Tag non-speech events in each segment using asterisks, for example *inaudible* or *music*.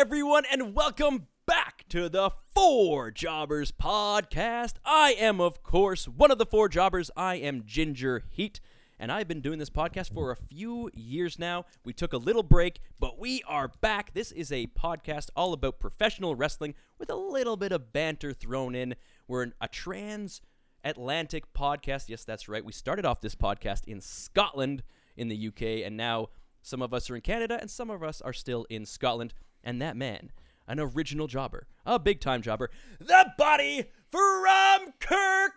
everyone, and welcome back to the Four Jobbers podcast. I am, of course, one of the four jobbers. I am Ginger Heat, and I've been doing this podcast for a few years now. We took a little break, but we are back. This is a podcast all about professional wrestling with a little bit of banter thrown in. We're a trans Atlantic podcast. Yes, that's right. We started off this podcast in Scotland, in the UK, and now some of us are in Canada and some of us are still in Scotland. And that man, an original jobber, a big time jobber, the body from Kirkcaldy,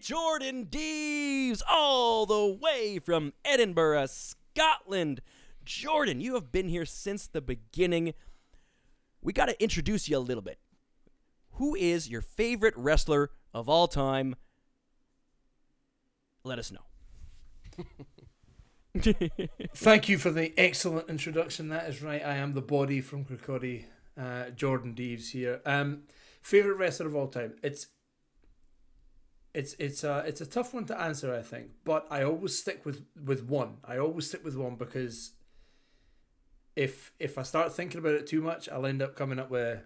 Jordan Deves, all the way from Edinburgh, Scotland. Jordan, you have been here since the beginning. We got to introduce you a little bit. Who is your favorite wrestler of all time? Let us know. *laughs* Thank you for the excellent introduction. That is right. I am the body from Kirkcaldy, uh, Jordan Deves here. Um, favorite wrestler of all time. It's it's it's a it's a tough one to answer, I think. But I always stick with with one. I always stick with one because if if I start thinking about it too much, I'll end up coming up with.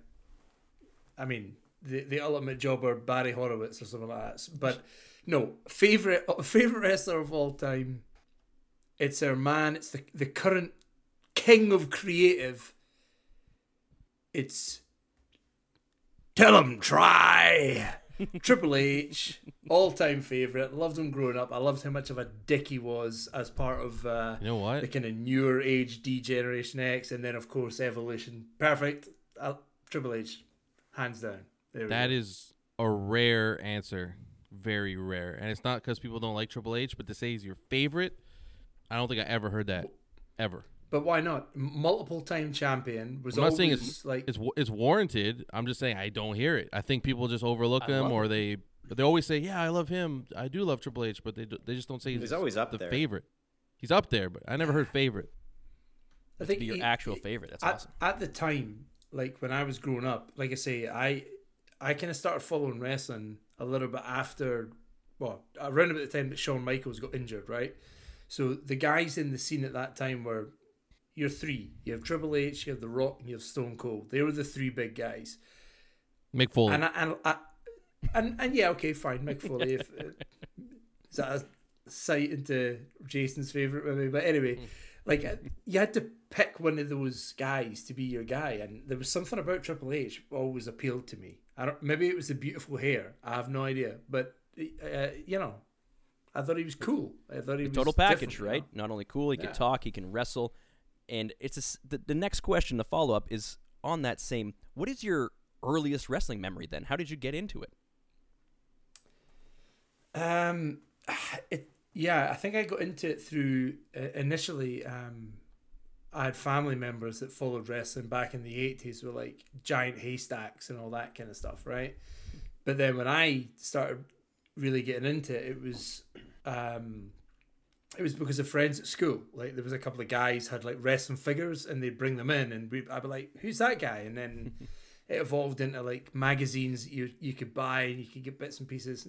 I mean, the the ultimate jobber Barry Horowitz or something like that. But no, favorite *laughs* favorite wrestler of all time. It's our man. It's the the current king of creative. It's tell him try. *laughs* Triple H, all time favorite. Loved him growing up. I loved how much of a dick he was as part of uh, You know what? the kind of newer age D Generation X, and then of course Evolution. Perfect. Uh, Triple H, hands down. That go. is a rare answer. Very rare. And it's not because people don't like Triple H, but to say he's your favorite, I don't think I ever heard that. Ever. But why not? Multiple time champion was I'm not saying it's like it's it's warranted. I'm just saying I don't hear it. I think people just overlook I him love or they they always say, "Yeah, I love him. I do love Triple H," but they do, they just don't say He's always up the there. favorite. He's up there, but I never heard favorite. I think your he- actual he- favorite. That's at, awesome. At the time, like when I was growing up, like I say, I I kind of started following wrestling a little bit after, well, around about the time that Shawn Michaels got injured, right? So the guys in the scene at that time were your three. You have Triple H, you have The Rock, and you have Stone Cold. They were the three big guys. Mick Foley. And I, and I, and and yeah, okay, fine, Mick Foley. If, uh, is that a sight into Jason's favorite movie? But anyway, like uh, you had to pick one of those guys to be your guy, and there was something about Triple H always appealed to me. I don't. Maybe it was the beautiful hair. I have no idea, but uh, you know, I thought he was cool. I thought he was Total package, different, you right? know? Not only cool, he Yeah. can talk, he can wrestle, and it's a the, the next question, the follow up is on that same. What is your earliest wrestling memory? Then, how did you get into it? Um, *sighs* it yeah, I think I got into it through uh, initially. Um, I had family members that followed wrestling back in the eighties, with like giant haystacks and all that kind of stuff, right? But then when I started really getting into it, it was um, it was because of friends at school. Like there was a couple of guys had like wrestling figures, and they'd bring them in, and I'd be like, "Who's that guy?" And then *laughs* it evolved into like magazines that you you could buy, and you could get bits and pieces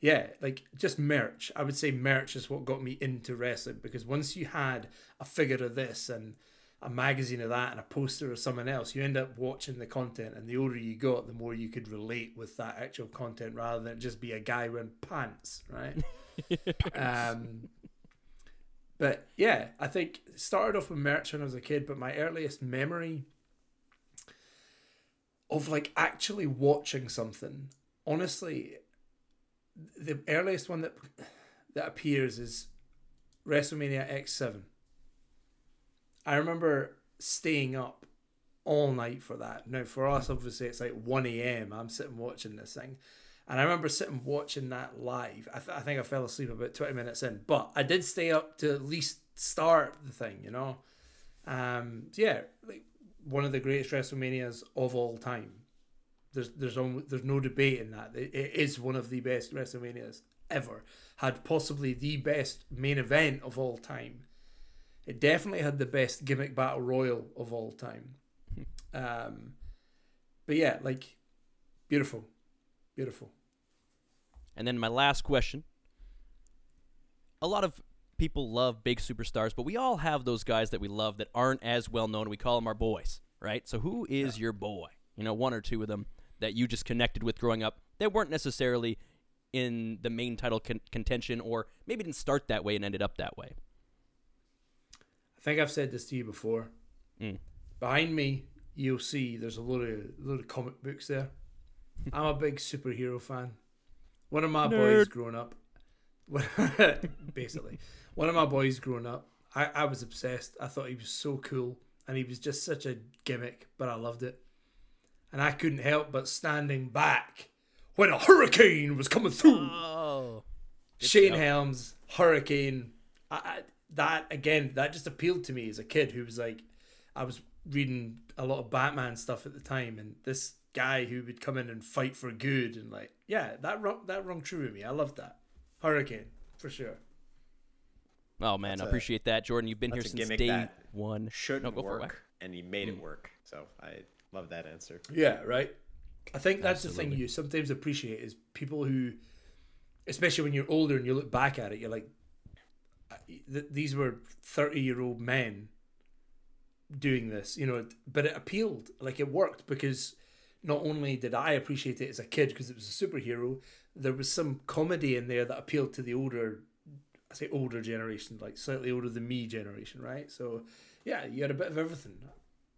yeah, like just merch. I would say merch is what got me into wrestling because once you had a figure of this and a magazine of that and a poster of someone else, you end up watching the content, and the older you got, the more you could relate with that actual content rather than just be a guy wearing pants, right? *laughs* um, but yeah, I think started off with merch when I was a kid, but my earliest memory of like actually watching something, honestly, the earliest one that that appears is WrestleMania X7. I remember staying up all night for that. Now, for us, obviously, it's like 1 a.m. I'm sitting watching this thing. And I remember sitting watching that live. I, th- I think I fell asleep about 20 minutes in, but I did stay up to at least start the thing, you know? Um, yeah, like one of the greatest WrestleManias of all time. There's there's almo- there's no debate in that. It is one of the best WrestleManias ever. Had possibly the best main event of all time. It definitely had the best gimmick battle royal of all time. Um, but yeah, like beautiful, beautiful. And then my last question. A lot of people love big superstars, but we all have those guys that we love that aren't as well known. We call them our boys, right? So who is your boy? You know, one or two of them that you just connected with growing up that weren't necessarily in the main title con- contention or maybe didn't start that way and ended up that way. I think I've said this to you before. Mm. Behind me, you'll see there's a lot of load of comic books there. *laughs* I'm a big superhero fan. One of my boys growing up, *laughs* basically, one of my boys growing up, I, I was obsessed. I thought he was so cool, and he was just such a gimmick, but I loved it. And I couldn't help but standing back when a hurricane was coming through. Oh. Shane. Helms, Hurricane. I, I, that again, that just appealed to me as a kid who was like, I was reading a lot of Batman stuff at the time, and this guy who would come in and fight for good, and like, yeah, that rung, that rung true with me. I loved that. Hurricane for sure. Oh man, That's I a- appreciate that, Jordan. You've been here since day one. Shouldn't No, go for work, and he made Mm. it work. So I love that answer. Yeah, right. I think that's the thing you sometimes appreciate is people who, especially when you're older and you look back at it, you're like, th- these were thirty year old men doing this, you know. But it appealed, like it worked because not only did I appreciate it as a kid because it was a superhero, there was some comedy in there that appealed to the older, I say older generation, like slightly older than me generation, right? So yeah, you had a bit of everything.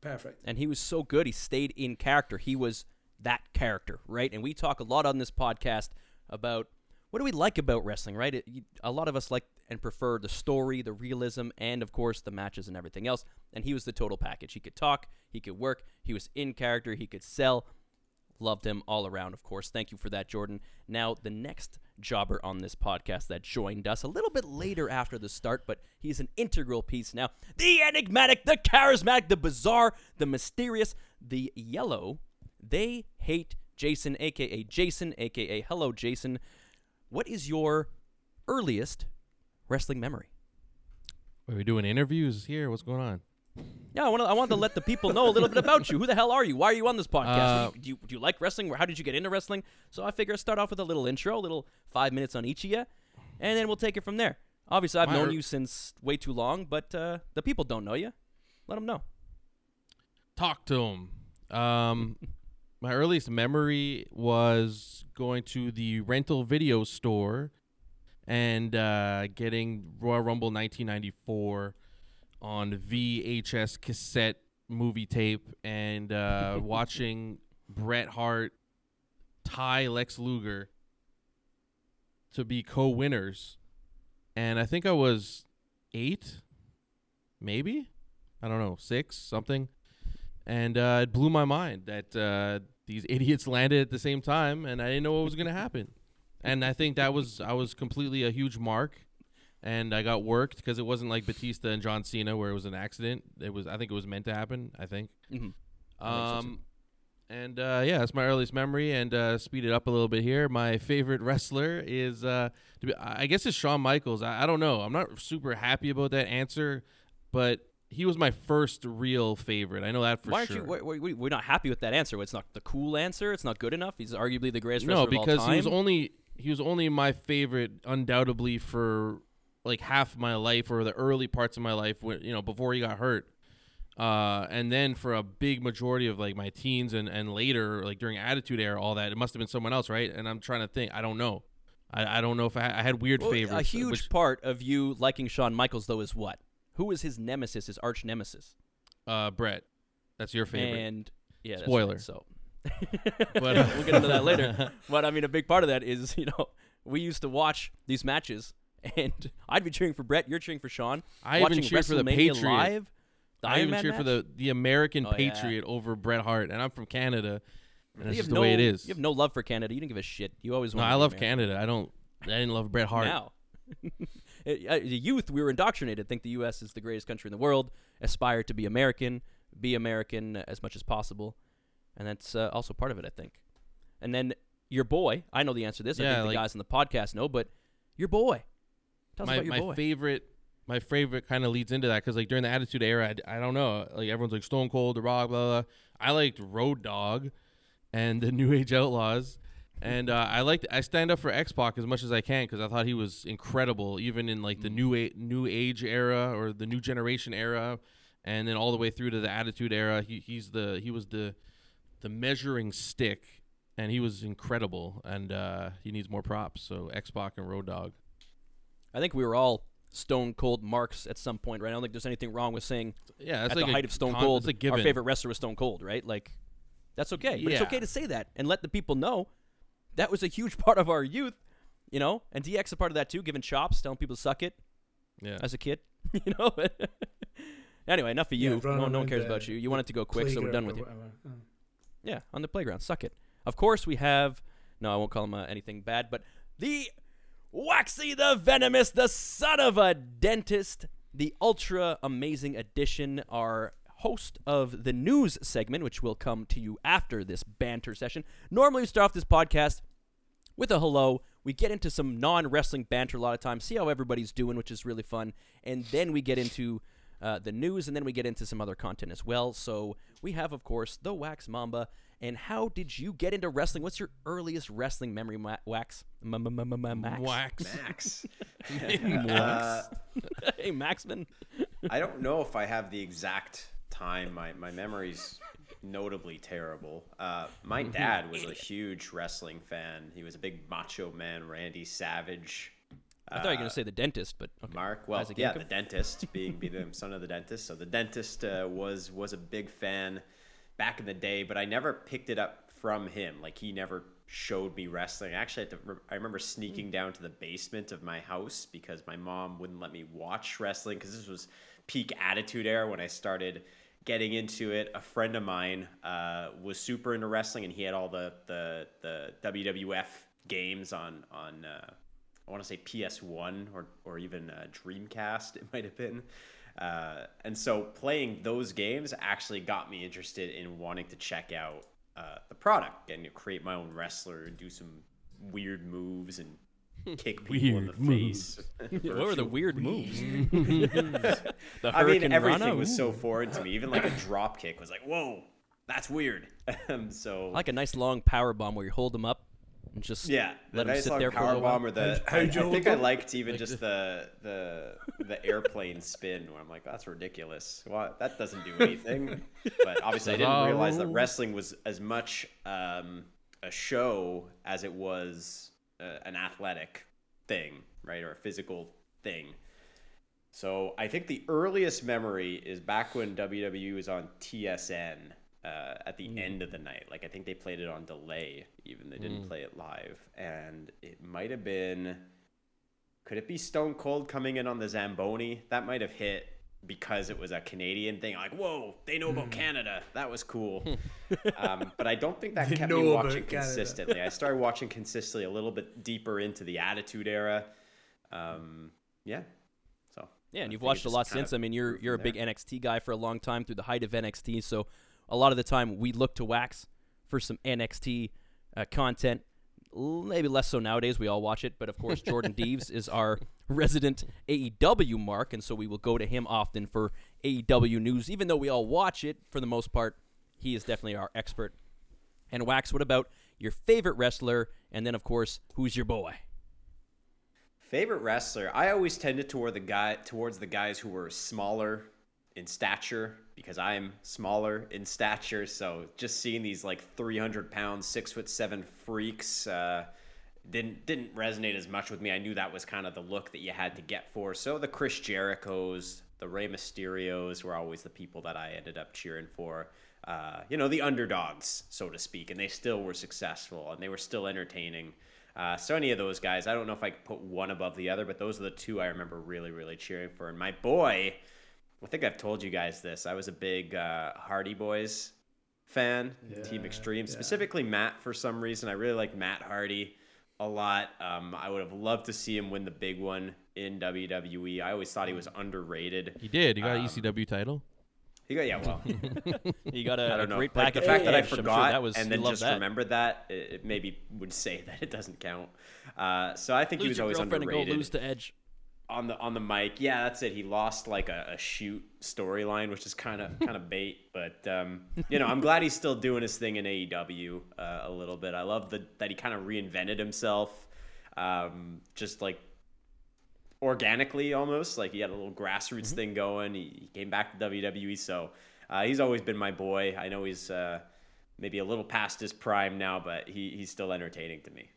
Perfect. and he was so good. He stayed in character. He was that character, right? And we talk a lot on this podcast about what do we like about wrestling, right? It, you, a lot of us like and prefer the story, the realism, and of course the matches and everything else. And he was the total package. He could talk, he could work, he was in character, he could sell. Loved him all around, of course. Thank you for that, Jordan. Now, the next jobber on this podcast that joined us a little bit later after the start, but he's an integral piece now. The enigmatic, the charismatic, the bizarre, the mysterious, the yellow. They hate Jason, aka Jason, aka Hello Jason. What is your earliest wrestling memory? Are we doing interviews here? What's going on? Yeah, I want to. I want to let the people know a little bit about you. Who the hell are you? Why are you on this podcast? Uh, do, you, do you like wrestling? How did you get into wrestling? So I figure I'd start off with a little intro, a little five minutes on each of you, and then we'll take it from there. Obviously, I've known you since way too long, but uh, the people don't know you. Let them know. Talk to them. Um, *laughs* my earliest memory was going to the rental video store and uh, getting Royal Rumble 1994 on VHS cassette movie tape and uh, *laughs* watching Bret Hart tie Lex Luger to be co-winners. And I think I was eight, maybe. I don't know, six, something. And uh, it blew my mind that uh, these *laughs* idiots landed at the same time, and I didn't know what was going to happen. And I think that was I was completely a huge mark, and I got worked because it wasn't like Batista and John Cena where it was an accident. It was I think it was meant to happen. I think. Mhm. I think so, too. Um, and uh, yeah, that's my earliest memory. And uh, speed it up a little bit here. My favorite *laughs* wrestler is, uh, to be, I guess, it's Shawn Michaels. I, I don't know. I'm not super happy about that answer, but he was my first real favorite. I know that for Why sure. aren't you? Why, why, we're not happy with that answer. It's not the cool answer. It's not good enough. He's arguably the greatest no, wrestler because of all time. he was only he was only my favorite, undoubtedly for like half my life or the early parts of my life when you know before he got hurt. Uh, and then for a big majority of like my teens and, and later, like during Attitude Era, all that, it must have been someone else, right? And I'm trying to think. I don't know. I, I don't know if I, I had weird Well, favorites. A huge which- part of you liking Shawn Michaels, though, is what? who is his nemesis, his arch nemesis? uh, Bret, that's your favorite. And yeah, that's Spoiler. right, so *laughs* But, uh, we'll get into that later. *laughs* But I mean, a big part of that is you know we used to watch these matches, and *laughs* I'd be cheering for Bret. You're cheering for Shawn. I even cheered for the Patriot. live. The I Iron even Man cheer for the the American Oh, yeah. Patriot over Bret Hart, and I'm from Canada, and You that's have just the no, way it is. You have no love for Canada. You didn't give a shit. You always no, wanted I love American. Canada. I don't. I didn't love Bret Hart. Now, Uh, the youth, we were indoctrinated. Think the U.S. is the greatest country in the world. Aspire to be American. Be American as much as possible, and that's uh, also part of it, I think. And then your boy, I know the answer to this. I Yeah, think the guys on the podcast know, but your boy. Tell us my about your my boy. favorite my favorite kind of leads into that because like during the Attitude Era, I, I don't know, like everyone's like Stone Cold, The Rock, blah, blah blah. I liked Road Dog and the New Age Outlaws, And uh, I like I stand up for X Pac as much as I can because I thought he was incredible, even in like the new a- new age era or the new generation era, and then all the way through to the Attitude era. He, he's the he was the the measuring stick, and he was incredible. And uh, he needs more props. So X Pac and Road Dog. I think we were all Stone Cold marks at some point, right? I don't think there's anything wrong with saying Yeah, that's at like the height of Stone con- Cold, That's a our favorite wrestler was Stone Cold, right? Like, that's okay. yeah. But it's okay to say that and let the people know that was a huge *laughs* part of our youth, you know? And DX is a part of that too, giving chops, telling people to suck it Yeah. as a kid, *laughs* you know? *laughs* anyway, enough of you. Yeah, no, no one cares about you. You want it to go quick, so we're done with you. whatever. Yeah, on the playground. Suck it. Of course, we have. No, I won't call him uh, anything bad, but the Waxy the Venomous, the son of a dentist, the ultra amazing addition, our host of the news segment, which will come to you after this banter session. Normally, we start off this podcast with a hello. We get into some non wrestling banter a lot of times, see how everybody's doing, which is really fun. And then we get into uh, the news, and then we get into some other content as well. So we have, of course, the Wax Mamba. And how did you get into wrestling? What's your earliest wrestling memory, Ma- Wax? Max? Wax. *laughs* Max. *laughs* *laughs* Max. Uh, hey, Maxman. I don't know if I have the exact time. My my memory's notably terrible. Uh, my dad was a huge wrestling fan. He was a big Macho Man, Randy Savage. I thought you were going to say the dentist, but okay. Mark, well, Isaac yeah, Yankem? the dentist, being being the son of the dentist. So the dentist uh, was was a big fan back in the day, but I never picked it up from him. Like he never showed me wrestling. Actually, I, had to, I remember sneaking down to the basement of my house because my mom wouldn't let me watch wrestling because this was peak Attitude Era when I started getting into it. A friend of mine uh, was super into wrestling, and he had all the the the WWF games on on. Uh, I want to say PS1 or, or even uh, Dreamcast, *laughs* it might have been. Uh, and so playing those games actually got me interested in wanting to check out uh, the product and create my own wrestler and do some weird moves and kick people in the Weird face. *laughs* *laughs* what were the weird moves? the I mean, Hurricane everything Rana? was Ooh. so foreign to me. Even like a *coughs* drop kick was like, whoa, that's weird. um, so I like a nice long power bomb where you hold them up and just Yeah, let the him nice sit long there for a power while. bomb or the. How- how'd I, you I think I liked even just the the the airplane spin where I'm like, that's ridiculous. Well, that doesn't do anything. *laughs* but obviously, I didn't realize that wrestling was as much um, a show as it was uh, an athletic thing, right, or a physical thing. So I think the earliest memory is back when WWE was on TSN uh, at the end of the night. Like I think they played it on delay, even they didn't play it live, and it might have been. Could it be Stone Cold coming in on the Zamboni? That might have hit because it was a Canadian thing. Like, whoa, they know about Canada. That was cool. *laughs* um, but I don't think that kept me watching consistently. I started watching consistently a little bit deeper into the Attitude Era. Um, yeah. So Yeah, and you've watched a lot since. I mean, you're you're a big there. NXT guy for a long time through the height of NXT. So a lot of the time we look to Wax for some NXT uh, content. L- Maybe less so nowadays. We all watch it, but of course Jordan *laughs* Deves is our resident AEW mark, and so we will go to him often for AEW news. Even though we all watch it for the most part, he is definitely our expert. And Wax, what about your favorite wrestler? And then of course, who's your boy? Favorite wrestler? I always tended toward the guy towards the guys who were smaller in stature because I'm smaller in stature. So just seeing these like 300 pound, six foot seven freaks uh, didn't didn't resonate as much with me. I knew that was kind of the look that you had to get for. So the Chris Jericho's, the Rey Mysterios were always the people that I ended up cheering for. Uh, you know, the underdogs, so to speak, and they still were successful and they were still entertaining. Uh, so any of those guys, I don't know if I could put one above the other, but those are the two I remember really, really cheering for. And my boy, I think I've told you guys this. I was a big uh, Hardy Boys fan, Team Yeah, Extreme, yeah. specifically Matt for some reason. I really like Matt Hardy a lot. Um, I would have loved to see him win the big one in WWE. I always thought he was underrated. He did. He got Um, an ECW title. He got yeah, well, *laughs* he got a, *laughs* I a don't know. great Like package. the fact that I I'm sure forgot that was, and then just that. remembered that, it, it maybe would say *laughs* that it doesn't count. Uh, so I think he Lose was your always girlfriend underrated. and go lose to Edge. On the on the mic. Yeah, that's it. He lost like a, a shoot storyline, which is kind of *laughs* kind of bait. But um, you know, I'm glad he's still doing his thing in AEW uh, a little bit. I love the, that he kind of reinvented himself, um, just like organically almost. Like he had a little grassroots Mm-hmm. thing going. He, he came back to WWE, so uh, he's always been my boy. I know he's uh, maybe a little past his prime now, but he, he's still entertaining to me.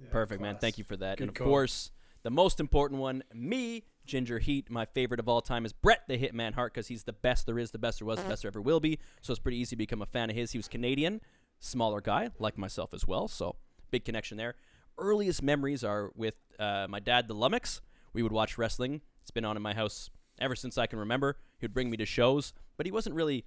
Yeah, Perfect, man. Thank you for that. Good and of call. course, the most important one, me, Ginger Heat. My favorite of all time is Bret the Hitman Hart because he's the best there is, the best there was, the best there ever will be. So it's pretty easy to become a fan of his. He was Canadian, smaller guy, like myself as well. So big connection there. Earliest memories are with uh, my dad, the Lummox. We would watch wrestling. It's been on in my house ever since I can remember. He would bring me to shows, but he wasn't really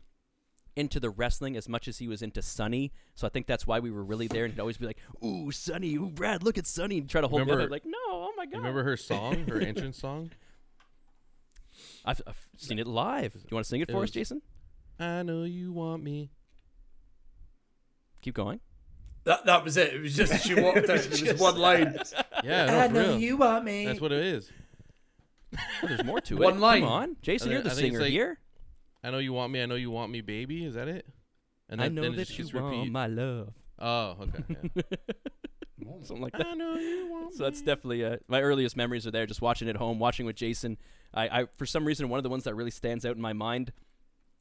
into the wrestling as much as he was into Sonny. So I think that's why we were really there. And he'd always be like, "Ooh, Sonny! Ooh, Brad! Look at Sonny!" And try to hold me up. Remember- I'm like, "No! Oh my god!" You remember her song, her entrance song? *laughs* I've, I've seen it live. Do you want to sing it It for us, Jason? I know you want me. Keep going. That that was it. It was just she walked out. It was *laughs* one line. *laughs* Yeah, no, I know real. you want me. That's what it is. Oh, there's more to it. One line. Come on, Jason, I you're the I singer like- here. I know you want me. I know you want me, baby. Is that it? And I then- know then it that just you gets want my love. Oh, okay. yeah. *laughs* Something like that. I know you want me. So that's me. definitely uh, my earliest memories are there. Just watching at home, watching with Jason. I, I for some reason one of the ones that really stands out in my mind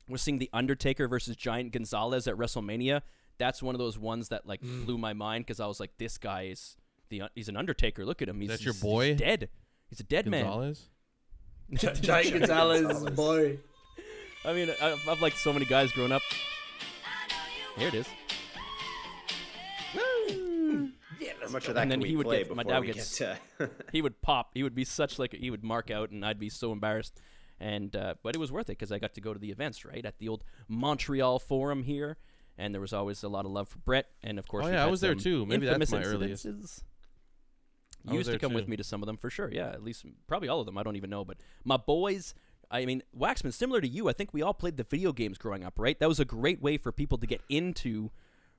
was seeing the Undertaker versus Giant Gonzalez at WrestleMania. That's one of those ones that like Mm. blew my mind because I was like, this guy is the he's an Undertaker. Look at him. He's That's your boy? He's dead. He's a dead man. Gonzalez. *laughs* Giant Gonzalez boy. I mean, I've, I've liked so many guys growing up. Here it is. How much of that And then can we he would play get- my dad gets- get to? *laughs* *laughs* he would pop. He would be such like he would mark out, and I'd be so embarrassed. And uh, but it was worth it because I got to go to the events right at the old Montreal Forum here, and there was always a lot of love for Bret. And of course, Oh, yeah, I was there too. Maybe that's infamous my earliest. incidences. I You used to there come with me to some of them for sure. Yeah, at least probably all of them. I don't even know, but my boys. I mean, Waxman, similar to you, I think we all played the video games growing up, right? That was a great way for people to get into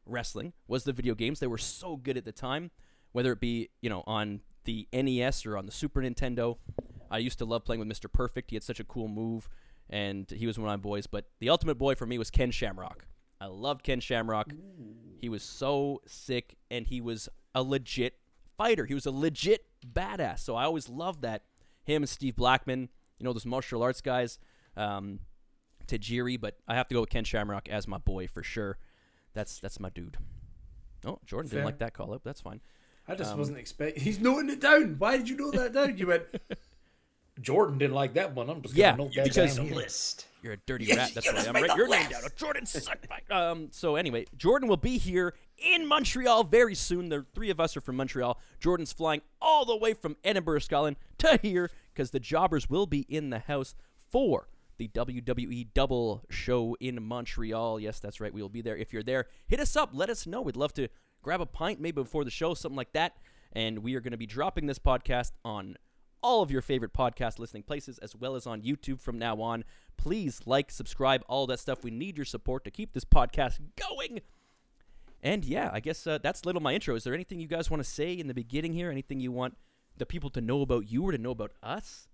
wrestling. Was the video games? They were so good at the time, whether it be you know on the NES or on the Super Nintendo. I used to love playing with Mr. Perfect. He had such a cool move, and he was one of my boys. But the ultimate boy for me was Ken Shamrock. I loved Ken Shamrock. He was so sick, and he was a legit fighter. He was a legit badass. So I always loved that. Him and Steve Blackman, you know, those martial arts guys, um, Tajiri. But I have to go with Ken Shamrock as my boy for sure. That's that's my dude. Oh, Jordan Fair. didn't like that call up. That's fine. I just Um, wasn't expecting. He's noting it down. Why did you note that down? You went. *laughs* Jordan didn't like that one. I'm just Yeah, gonna note that because- down here. list. You're a dirty rat. That's you why I'm make right. the Your name list. down. Jordan sucked my. *laughs* Um. So anyway, Jordan will be here in Montreal very soon. The three of us are from Montreal. Jordan's flying all the way from Edinburgh, Scotland, to here because the Jobbers will be in the house for the WWE Double Show in Montreal. Yes, that's right. We will be there. If you're there, hit us up. Let us know. We'd love to grab a pint maybe before the show, something like that. And we are going to be dropping this podcast on all of your favorite podcast listening places as well as on YouTube from now on. Please like, subscribe, all that stuff. We need your support to keep this podcast going. And yeah, I guess uh, that's little my intro. Is there anything you guys want to say in the beginning here? Anything you want the people to know about you or to know about us?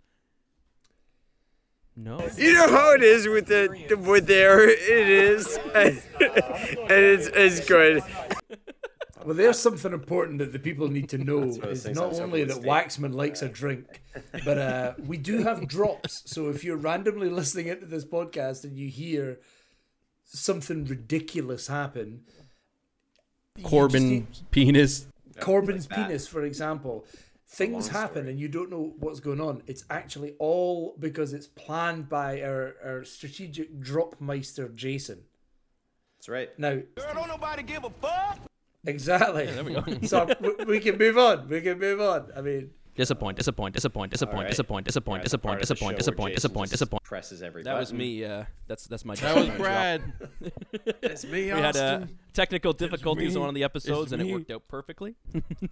No. You know how it is with the, the wood there. It is, and, *laughs* and it's it's good. *laughs* Well, there's something important that the people need to know *laughs* what I was is not only that Waxman likes a drink, but uh, we do have drops. So if you're randomly listening into this podcast and you hear something ridiculous happen, you just need- penis. Corbin's like penis, for example. Things happen story. and you don't know what's going on. It's actually all because it's planned by our, our strategic drop meister Jason. That's right. Now, Don't nobody give a fuck. exactly. there we go. *laughs* so we, we can move on. We can move on. I mean, Disappoint, disappoint, disappoint, disappoint, All right. disappoint, disappoint, Alright, disappoint, of the show disappoint, disappoint, disappoint, disappoint. Presses every That was me. Uh, that's that's my. That was. Brad. *laughs* It's me, We had uh, Austin. technical difficulties on one of the episodes, It's and it worked out perfectly. *laughs*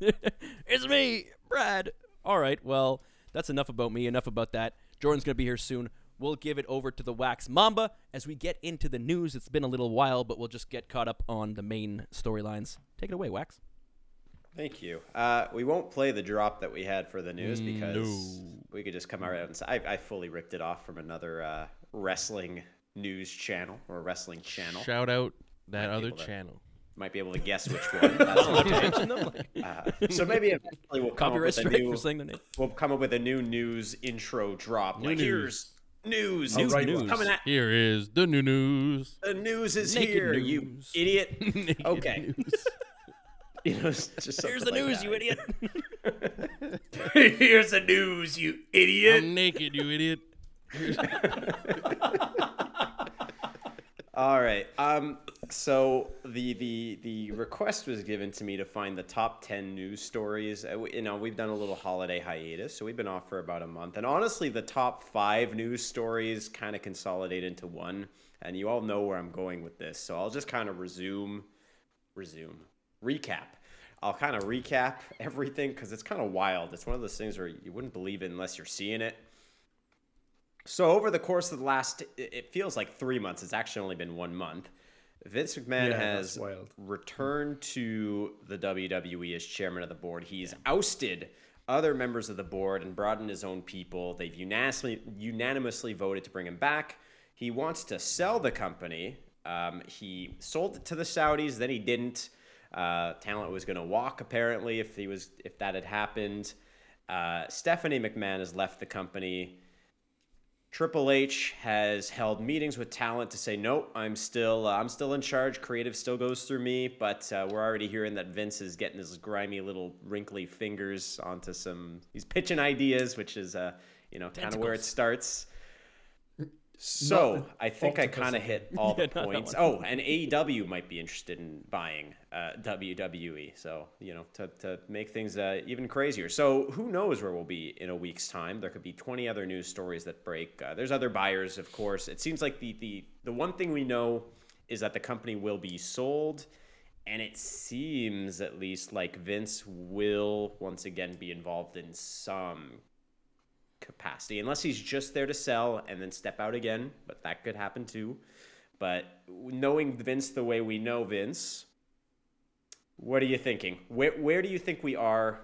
it's me, Brad. All right, well, that's enough about me. Enough about that. Jordan's gonna be here soon. We'll give it over to the Wax Mamba as we get into the news. It's been a little while, but we'll just get caught up on the main storylines. Take it away, Wax. Thank you. Uh, we won't play the drop that we had for the news because No. we could just come out and say I, I fully ripped it off from another uh, wrestling news channel or wrestling channel. Shout out that Might other able to- channel. Might be able to guess which *laughs* one. That's all. Mention them, like, Uh, so maybe eventually we'll come up with a new saying the name. we'll come up with a new news intro drop. like news. here's news. News, write news coming at Here is the new news. the news is Naked here. You news. idiot. *laughs* Naked Okay. *laughs* news. *laughs* You know, it's just Here's the like news, that. you idiot. *laughs* Here's the news, you idiot. I'm naked, you idiot. All right. Um. So the the the request was given to me to find the top ten news stories. Uh, You know, we've done a little holiday hiatus, so we've been off for about a month. And honestly, the top five news stories kind of consolidate into one. And you all know where I'm going with this, so I'll just kind of resume, resume, recap. I'll kind of recap *laughs* everything because it's kind of wild. It's one of those things where you wouldn't believe it unless you're seeing it. So over the course of the last, it feels like three months. It's actually only been one month. Vince McMahon Yeah, has returned to the WWE as chairman of the board. He's ousted other members of the board and brought in his own people. They've unanimously unanimously voted to bring him back. He wants to sell the company. Um, he sold it to the Saudis, then he didn't. Uh, talent was going to walk apparently if he was if that had happened. Uh, Stephanie McMahon has left the company. Triple H has held meetings with talent to say, "Nope, I'm still uh, I'm still in charge. Creative still goes through me." But uh, we're already hearing that Vince is getting his grimy little wrinkly fingers onto some. He's pitching ideas, which is uh, you know kind of where it starts. So I think I kind of hit *laughs* all the that points. Oh, and AEW might be interested in buying uh, WWE. So you know to to make things uh, even crazier. So who knows where we'll be in a week's time? There could be twenty other news stories that break. Uh, there's other buyers, of course. It seems like the the the one thing we know is that the company will be sold. And it seems, at least, like Vince will once again be involved in some capacity, unless he's just there to sell and then step out again. But that could happen too. But knowing Vince the way we know Vince, what are you thinking? Where where do you think we are?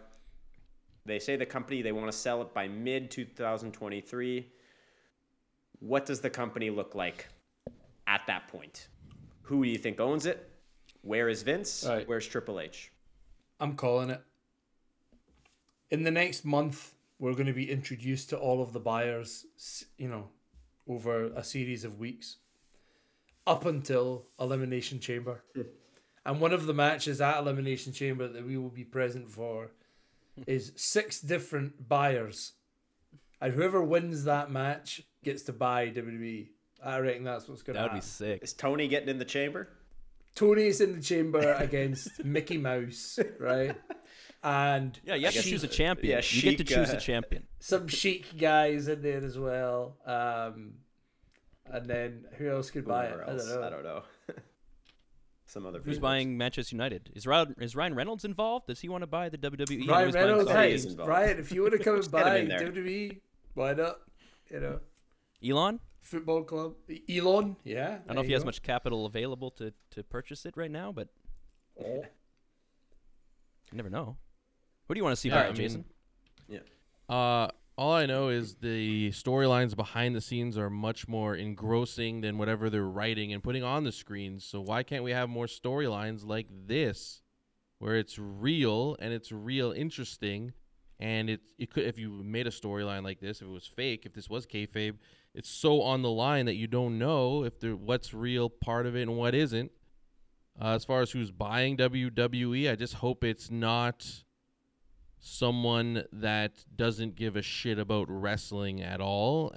They say the company they want to sell it by mid 2023. What does the company look like at that point? Who do you think owns it? Where is Vince? Right. Where's Triple H? I'm calling it. In the next month, we're going to be introduced to all of the buyers, you know, over a series of weeks, up until Elimination Chamber. Hmm. And one of the matches at Elimination Chamber that we will be present for hmm. is six different buyers. And whoever wins that match gets to buy WWE. I reckon that's what's going to happen. That would be sick. Is Tony getting in the chamber? Tony's in the chamber *laughs* against Mickey Mouse, right? And Yeah, you have to choose a champion. yeah, you get to choose uh, a champion. some chic guys in there as well. Um, and then who else could buy it? Whoever I don't know. I don't know. *laughs* Some other Who's people. buying Manchester United? Is Ryan, is Ryan Reynolds involved? Does he want to buy the WWE? I Ryan Reynolds, Saudi. Saudi hey, is involved. Ryan, if you want to come *laughs* and buy in there. WWE, why not? You know, Elon? football club. Elon, yeah. I don't know if he has much capital available to, to purchase it right now, but you never know. Who do you want to see Yeah, buy I it, mean- Jason? Uh, all I know is the storylines behind the scenes are much more engrossing than whatever they're writing and putting on the screens. So why can't we have more storylines like this, where it's real and it's real interesting, and it it could if you made a storyline like this, if it was fake, if this was kayfabe, it's so on the line that you don't know if there what's real part of it and what isn't. Uh, as far as who's buying WWE, I just hope it's not someone that doesn't give a shit about wrestling at all.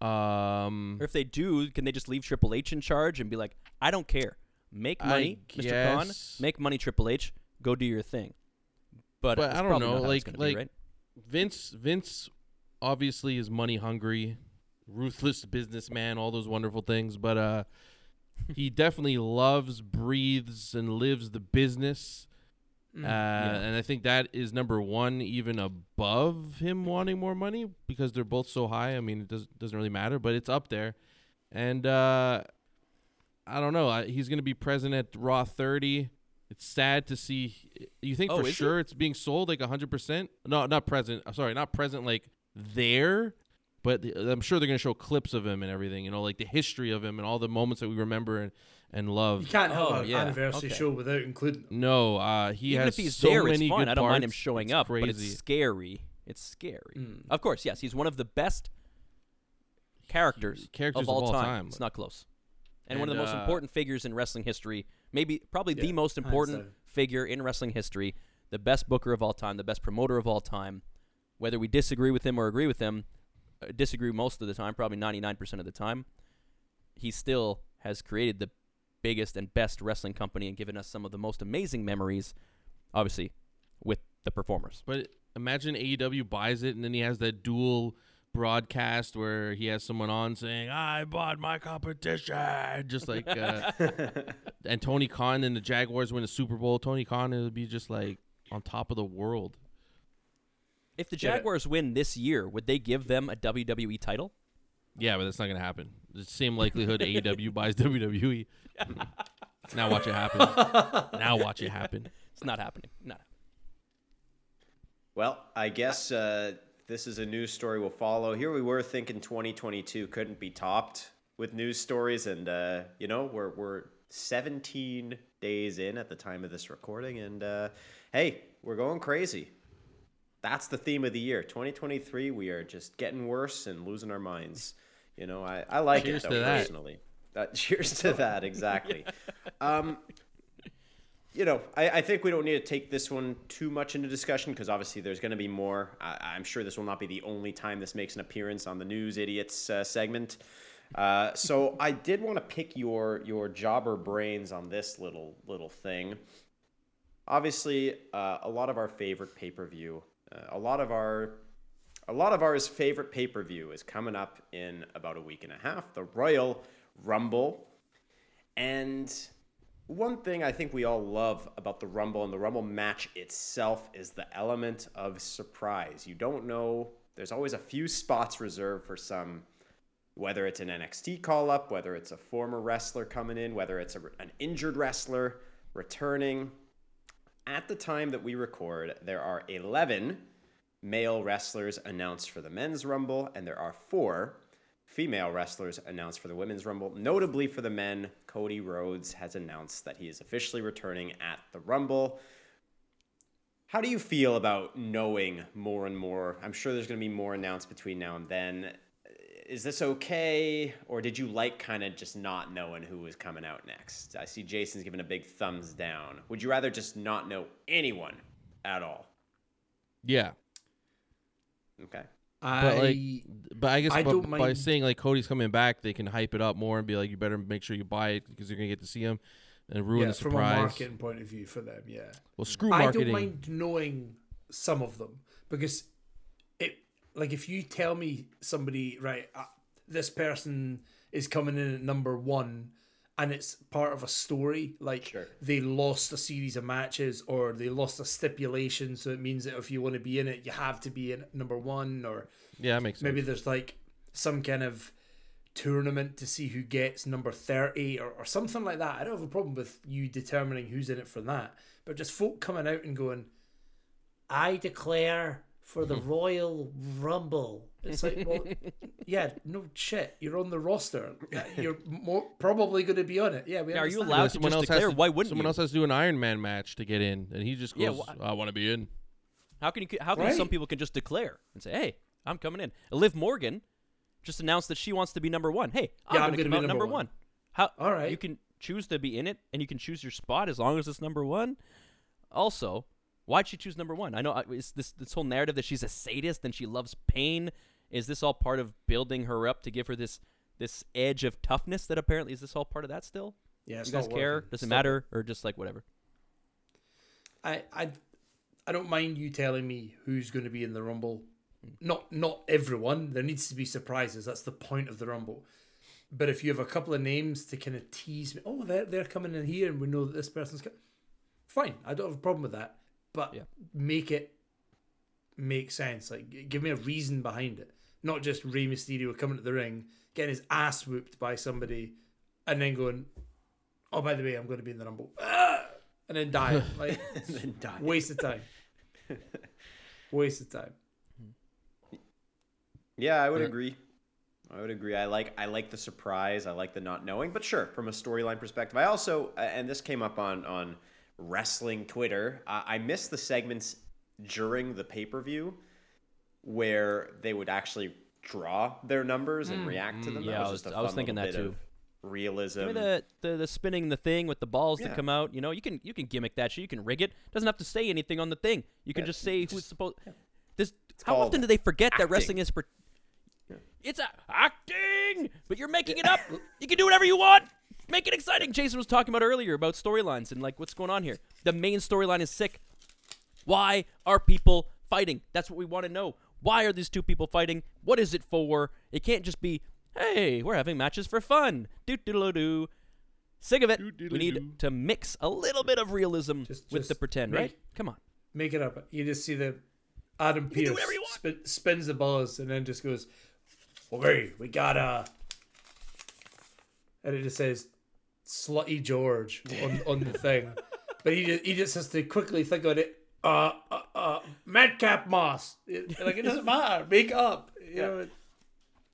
Um, Or if they do, can they just leave Triple H in charge and be like, I don't care. Make I money, Mr. Khan. Make money, Triple H. Go do your thing. But, But I don't know, like- gonna be, like- right? Vince Vince obviously is money hungry, ruthless businessman, all those wonderful things, but uh he definitely loves, breathes and lives the business. Mm, uh, and I think that is number one, even above him wanting more money because they're both so high. I mean, it does, doesn't really matter, but it's up there. And uh, I don't know. I, he's going to be present at Raw 30. it's sad to see. You think Oh, for is it? sure it's being sold like hundred percent? No, not present. uh, Sorry, not present. Like there, but the, I'm sure they're gonna show clips of him and everything. You know, like the history of him and all the moments that we remember and, and love. You can't have Oh, an yeah. anniversary Okay. show without including them. No, uh, he Even has if he's so there, many it's fine. good I don't mind him showing It's up, but it's scary. It's scary. Mm. Of course, yes, he's one of the best characters, Characters of all, of all time. time. It's not close. And, one of And, the most uh, important figures in wrestling history, maybe probably the most important figure in wrestling history, the best booker of all time, the best promoter of all time. Whether we disagree with him or agree with him, uh, disagree most of the time, probably 99% of the time, he still has created the biggest and best wrestling company and given us some of the most amazing memories, obviously, with the performers. But imagine AEW buys it and then he has that dual broadcast where he has someone on saying, "I bought my competition," just like, uh, *laughs* and Tony Khan and the Jaguars win the Super Bowl. Tony Khan it would be just like on top of the world. If the Yeah. Jaguars win this year, would they give them a WWE title? Yeah, but that's not gonna happen. The same likelihood AEW *laughs* buys WWE. Now watch it happen. now watch it happen. It's not happening. Not. Well, I guess uh, this is a news story we'll follow. Here we were thinking 2022 couldn't be topped with news stories, and uh, you know we're we're 17 days in at the time of this recording, and uh, hey, we're going crazy. That's the theme of the year, 2023. We are just getting worse and losing our minds. You know, I, I like Cheers it to though, that. personally. That, *laughs* cheers to that, exactly. *laughs* Um, you know, I, I think we don't need to take this one too much into discussion because obviously there's going to be more. I, I'm sure this will not be the only time this makes an appearance on the News Idiots uh, segment. Uh, so *laughs* I did want to pick your your jobber brains on this little little thing. Obviously, uh, a lot of our favorite pay per view, uh, a lot of our a lot of ours favorite pay per view is coming up in about a week and a half. The Royal Rumble, and one thing I think we all love about the Rumble and the Rumble match itself is the element of surprise. You don't know. There's always a few spots reserved for some, whether it's an NXT call up, whether it's a former wrestler coming in, whether it's a, an injured wrestler returning. At the time that we record, there are 11 male wrestlers announced for the men's Rumble, and there are four female wrestlers announced for the women's Rumble. Notably for the men, Cody Rhodes has announced that he is officially returning at the Rumble. How do you feel about knowing more and more? I'm sure there's going to be more announced between now and then. Is this okay, or did you like kind of just not knowing who was coming out next? I see Jason's giving a big thumbs down. Would you rather just not know anyone at all? Yeah, Okay. I but like, but I guess I bu- by saying like Cody's coming back, they can hype it up more and be like, you better make sure you buy it because you're gonna get to see him and ruin yeah, the from a surprise. marketing point of view for them, yeah. Well, screw marketing. I don't mind knowing some of them because it like if you tell me somebody right, uh, this person is coming in at number one, and it's part of a story like Sure. they lost a series of matches or they lost a stipulation, so it means that if you want to be in it, you have to be in number one, or Yeah, that makes sense. maybe there's like some kind of tournament to see who gets number 30 or, or something like that. I don't have a problem with you determining who's in it for that. But just folk coming out and going, I declare for the *laughs* Royal Rumble. It's like, well, *laughs* yeah, no shit. You're on the roster. You're more, probably going to be on it. Yeah, we Now, are you allowed Well, to someone just else has declare? to- Why wouldn't someone you? else has to do an Iron Man match to get in, and he just Yeah, goes, wh- "I want to be in." How can you? How can Right. some people can just declare and say, "Hey, I'm coming in." Liv Morgan just announced that she wants to be number one. Hey, I'm Yeah, going to come be out number number one. one. How? All right. You can choose to be in it, and you can choose your spot as long as it's number one. Also, why'd she choose number one? I know uh, is this this whole narrative that she's a sadist and she loves pain. Is this all part of building her up to give her this this edge of toughness? That apparently is this all part of that still? Yeah, it's you guys not care? Does it matter or just like whatever? I, I, I don't mind you telling me who's going to be in the Rumble. Not not everyone. There needs to be surprises. That's the point of the Rumble. But if you have a couple of names to kind of tease me, oh, they're they're coming in here, and we know that this person's coming. Fine, I don't have a problem with that. But Yeah. make it make sense. Like, give me a reason behind it, not just Rey Mysterio coming to the ring, getting his ass whooped by somebody, and then going, "Oh, by the way, I'm going to be in the Rumble." Ah! and then die. *laughs* Like then die. waste of time. *laughs* waste of time. Yeah, I would Yeah. agree. I would agree. I like I like the surprise. I like the not knowing. But sure, from a storyline perspective, I also uh, and this came up on on wrestling Twitter. I, I missed the segments during the pay per view where they would actually draw their numbers and hmm. react to them. Yeah, That I was was- just a I was thinking that bit too. of Realism. Give me the, the the spinning the thing with the balls that come out. You know, you can you can gimmick that shit. You can rig it. Doesn't have to say anything on the thing. You can Yeah, just say who's just- supposed. This how often do they forget that wrestling is? Per- It's a acting, but you're making it up. you can do whatever you want. Make it exciting. Jason was talking about earlier about storylines and like what's going on here. The main storyline is sick. Why are people fighting? That's what we want to know. Why are these two people fighting? What is it for? It can't just be, hey, we're having matches for fun. Doo doo doo. Sick of it. We Doo-diddle-doo. need to mix a little bit of realism Just- with just the pretend, make- right? Come on. Make it up. You just see the Adam can Pearce whatever spin, spins the balls and then just goes, "Okay, we got uh," and it just says "Slutty George" on, *laughs* on the thing, but he just, he just has to quickly think on it. Uh, uh, uh, Madcap Moss. It- like it doesn't *laughs* matter. Make up. You know.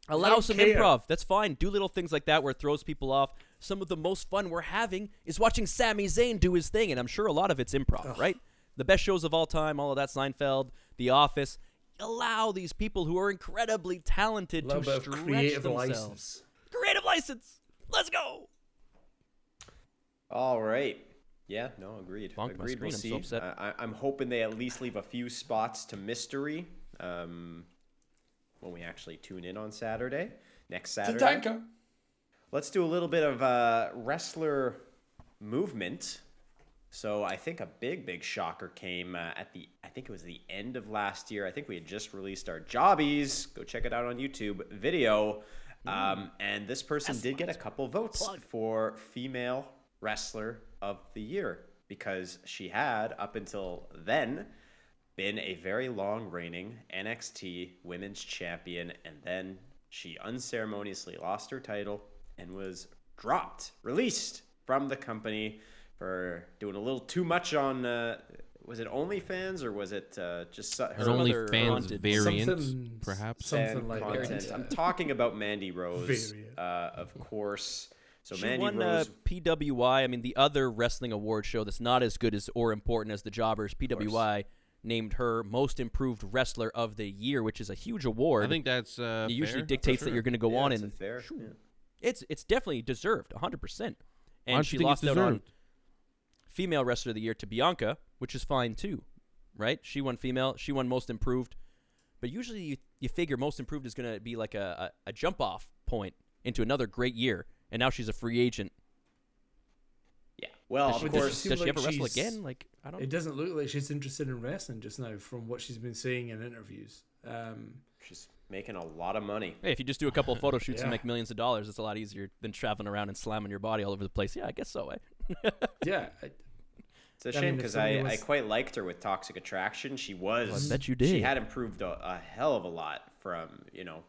Allow some care. improv. That's fine. Do little things like that where it throws people off. Some of the most fun we're having is watching Sami Zayn do his thing, and I'm sure a lot of it's improv, right? The best shows of all time, all of that Seinfeld, The Office. Allow these people who are incredibly talented to stretch creative themselves. license. Creative license. Let's go. All right. Yeah, no, agreed. Bonked agreed. We'll screen, I'm see. so upset. I, I- I'm hoping they at least leave a few spots to mystery um, when we actually tune in on Saturday, next Saturday. Tatanka. Let's do a little bit of uh, wrestler movement. So I think a big, big shocker came uh, at the. I think it was the end of last year. I think we had just released our Jobbies. Go check it out on YouTube video. Um, and this person did get a couple votes for female wrestler of the year because she had up until then been a very long reigning NXT women's champion, and then she unceremoniously lost her title and was dropped, released from the company for doing a little too much on. Uh, was it OnlyFans or was it uh, just su- An her Some only other fans variant, Something- perhaps. something like that, content? yeah. I'm talking about Mandy Rose, uh, of course. So She Mandy won Rose. uh, PWI. I mean, the other wrestling award show that's not as good as or important as the Jobbers. PWI named her Most Improved Wrestler of the Year, which is a huge award. I think that's uh, it usually fair. dictates that you're going to go Yeah, on and fair. yeah. it's it's definitely deserved 100% and she lost it's out on female wrestler of the year to bianca which is fine too right she won female she won most improved but usually you, you figure most improved is going to be like a, a, a jump off point into another great year and now she's a free agent Yeah. Well, does of she, does does, course. seem does she like ever wrestle again like i don't It doesn't look like she's interested in wrestling just now, from what she's been saying in interviews. Um, She's making a lot of money. hey if you just do a couple of photo shoots and make millions of dollars it's a lot easier than traveling around and slamming your body all over the place yeah i guess so eh? *laughs* yeah, I, It's a I shame because somebody I, I quite liked her with Toxic Attraction. She was. I bet you did. She had improved a, a hell of a lot from you know.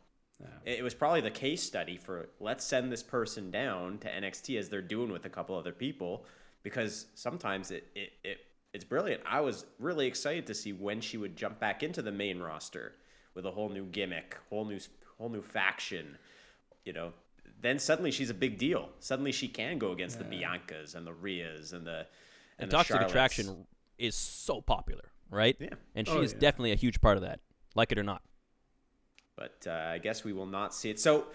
It, it was probably the case study for let's send this person down to NXT as they're doing with a couple other people because sometimes it, it, it it's brilliant. I was really excited to see when she would jump back into the main roster with a whole new gimmick, whole new whole new faction. You know, then suddenly she's a big deal. Suddenly she can go against the Biancas and the Rias and the and, and the toxic Charlottes. attraction is so popular right Yeah. and oh, she Oh, is yeah. definitely a huge part of that like it or not but uh, I guess we will not see it. So,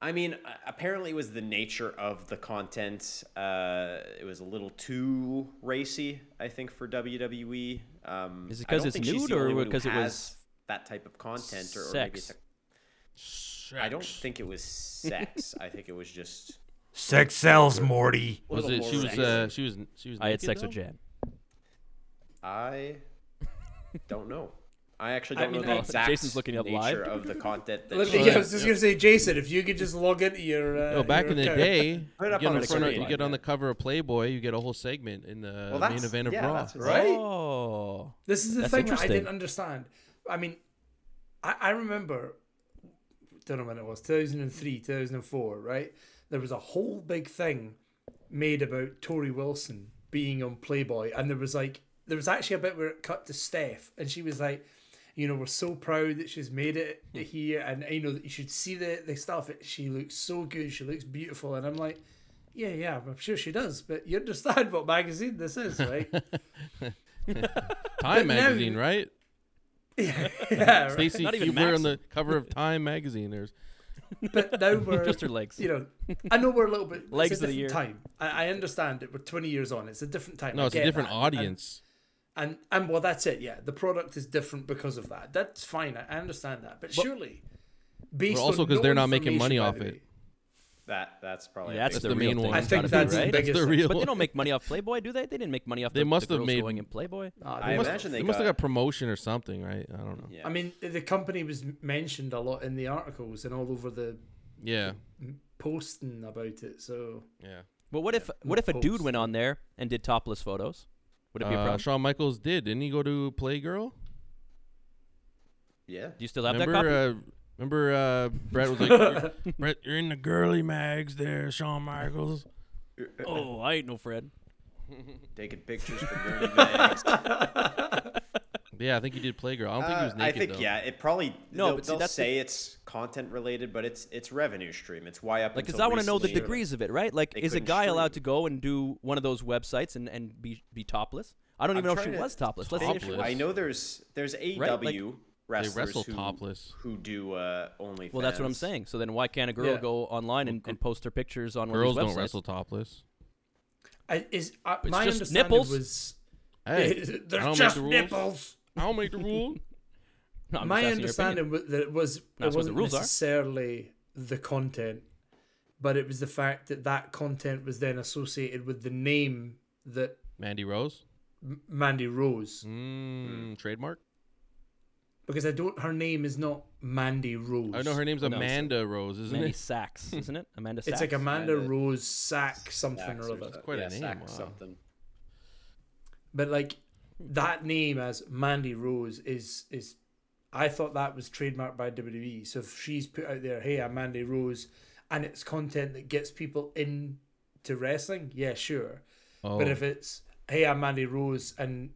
I mean, uh, apparently it was the nature of the content. Uh, it was a little too racy, I think, for WWE. Um, Is it I 'cause don't it's nude or only one who because it was that type of content, or, or maybe it's sex? a, I don't think it was sex. *laughs* I think it was just. sex sells, Morty. Was it? She was. Uh, she was. She was. I had sex though? with Jan. I *laughs* don't know. I actually don't mean, know the I- exact Jason's looking up nature live. of the content that Let me- yeah, I was just gonna say, Jason, if you could just log into your. Uh, No, back your in the account. day, *laughs* Put it you up get, on the front of, you get on the cover of Playboy, you get a whole segment in the Well, main event of yeah, Raw. right? Oh, This is the thing I didn't understand. I mean, I, I remember, don't know when it was, 2003, 2004, right? There was a whole big thing made about Torrie Wilson being on Playboy, and there was like there was actually a bit where it cut to Steph, and she was like, you know, we're so proud that she's made it here, and I know that you should see the the stuff. She looks so good. She looks beautiful, and I'm like. Yeah, yeah, I'm sure she does, but you understand *laughs* what magazine this is, right? *laughs* Time now- magazine, right? *laughs* yeah, right. Stacey Not even Huber on the cover of Time magazine. There's But now we're Just her legs. You know, I know we're a little bit Legs it's a of the year. time. I, I understand it. We're 20 years on. It's a different time. no, it's a different that. Audience. And, and and well, that's it. Yeah, the product is different because of that. That's fine. I I understand that. But, surely, based also because no they're not making money off it. That that's probably Yeah, a that's the, the main one. I think that's be, the biggest That's the thing. real. But they don't make money off Playboy, do they? They didn't make money off. Playboy. They the, must the have girls made- going in Playboy. Ah, I they must- imagine they, They must have got, got promotion or something, right? I don't know. Yeah. I mean, the company was mentioned a lot in the articles and all over the Yeah, posting about it. So yeah. But what if what if a dude went on there and did topless photos? Would it be a Uh, problem? Shawn Michaels did, didn't he? Go to Playgirl. yeah. Do you still have that remember, copy? uh, remember, uh, Bret was like, "You're- *laughs* "Bret, you're in the girly mags, there, Shawn Michaels." oh, I ain't no Fred. *laughs* Taking pictures for *laughs* girly mags. Yeah, I think he did Playgirl. I don't think he was Uh, naked I think though. yeah, it probably No, they'll, but see, they'll that's the- say it's content related, but it's it's revenue stream. It's why up Like, because I want to know the recently, degrees of it, right? Like, they is a couldn't guy allowed to go and do one of those websites and, and be be topless? I don't I'm even know if she trying to was topless. Let's say if she Topless. was. I know there's there's AEW wrestlers wrestle who, topless. who do uh, OnlyFans. Well, that's what I'm saying. So then, why can't a girl Yeah. go online and, and post her pictures on Girls one of don't these websites? wrestle topless. I, is uh, It's my just understanding nipples? was Hey, *laughs* there's I don't make just the rules. nipples. I don't make the rule. *laughs* No, I'm my just asking your opinion. understanding was that it was That's it what the wasn't rules are. necessarily the content, but it was the fact that that content was then associated with the name that Mandy Rose. M- Mandy Rose, Mm, Trademark. because I don't. Her name is not Mandy Rose. I know her name's No, it's- Amanda Rose, isn't it? Mandy it? Sachs, *laughs* isn't it? Amanda Sachs. It's like Amanda Amanda Rose Sack something Sachs or or other. something. quite a name, Sack wow. something. But like that name as Mandy Rose is is I thought that was trademarked by WWE. So if she's put out there, hey, I'm Mandy Rose, and it's content that gets people into wrestling, yeah, sure. Oh, But if it's hey, I'm Mandy Rose and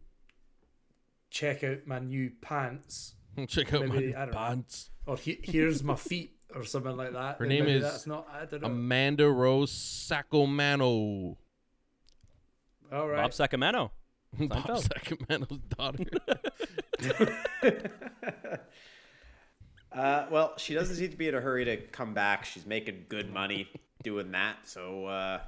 check out my new pants *laughs* check out maybe, my don't know. pants. or he, here's my feet or something like that. Her name is that's not I don't know. Amanda Rose Saccomanno. All right. Bob Sacamano. Bob Seinfeld. Sacamano's daughter. *laughs* Uh, well, she doesn't seem to be in a hurry to come back. She's making good money doing that. So, uh,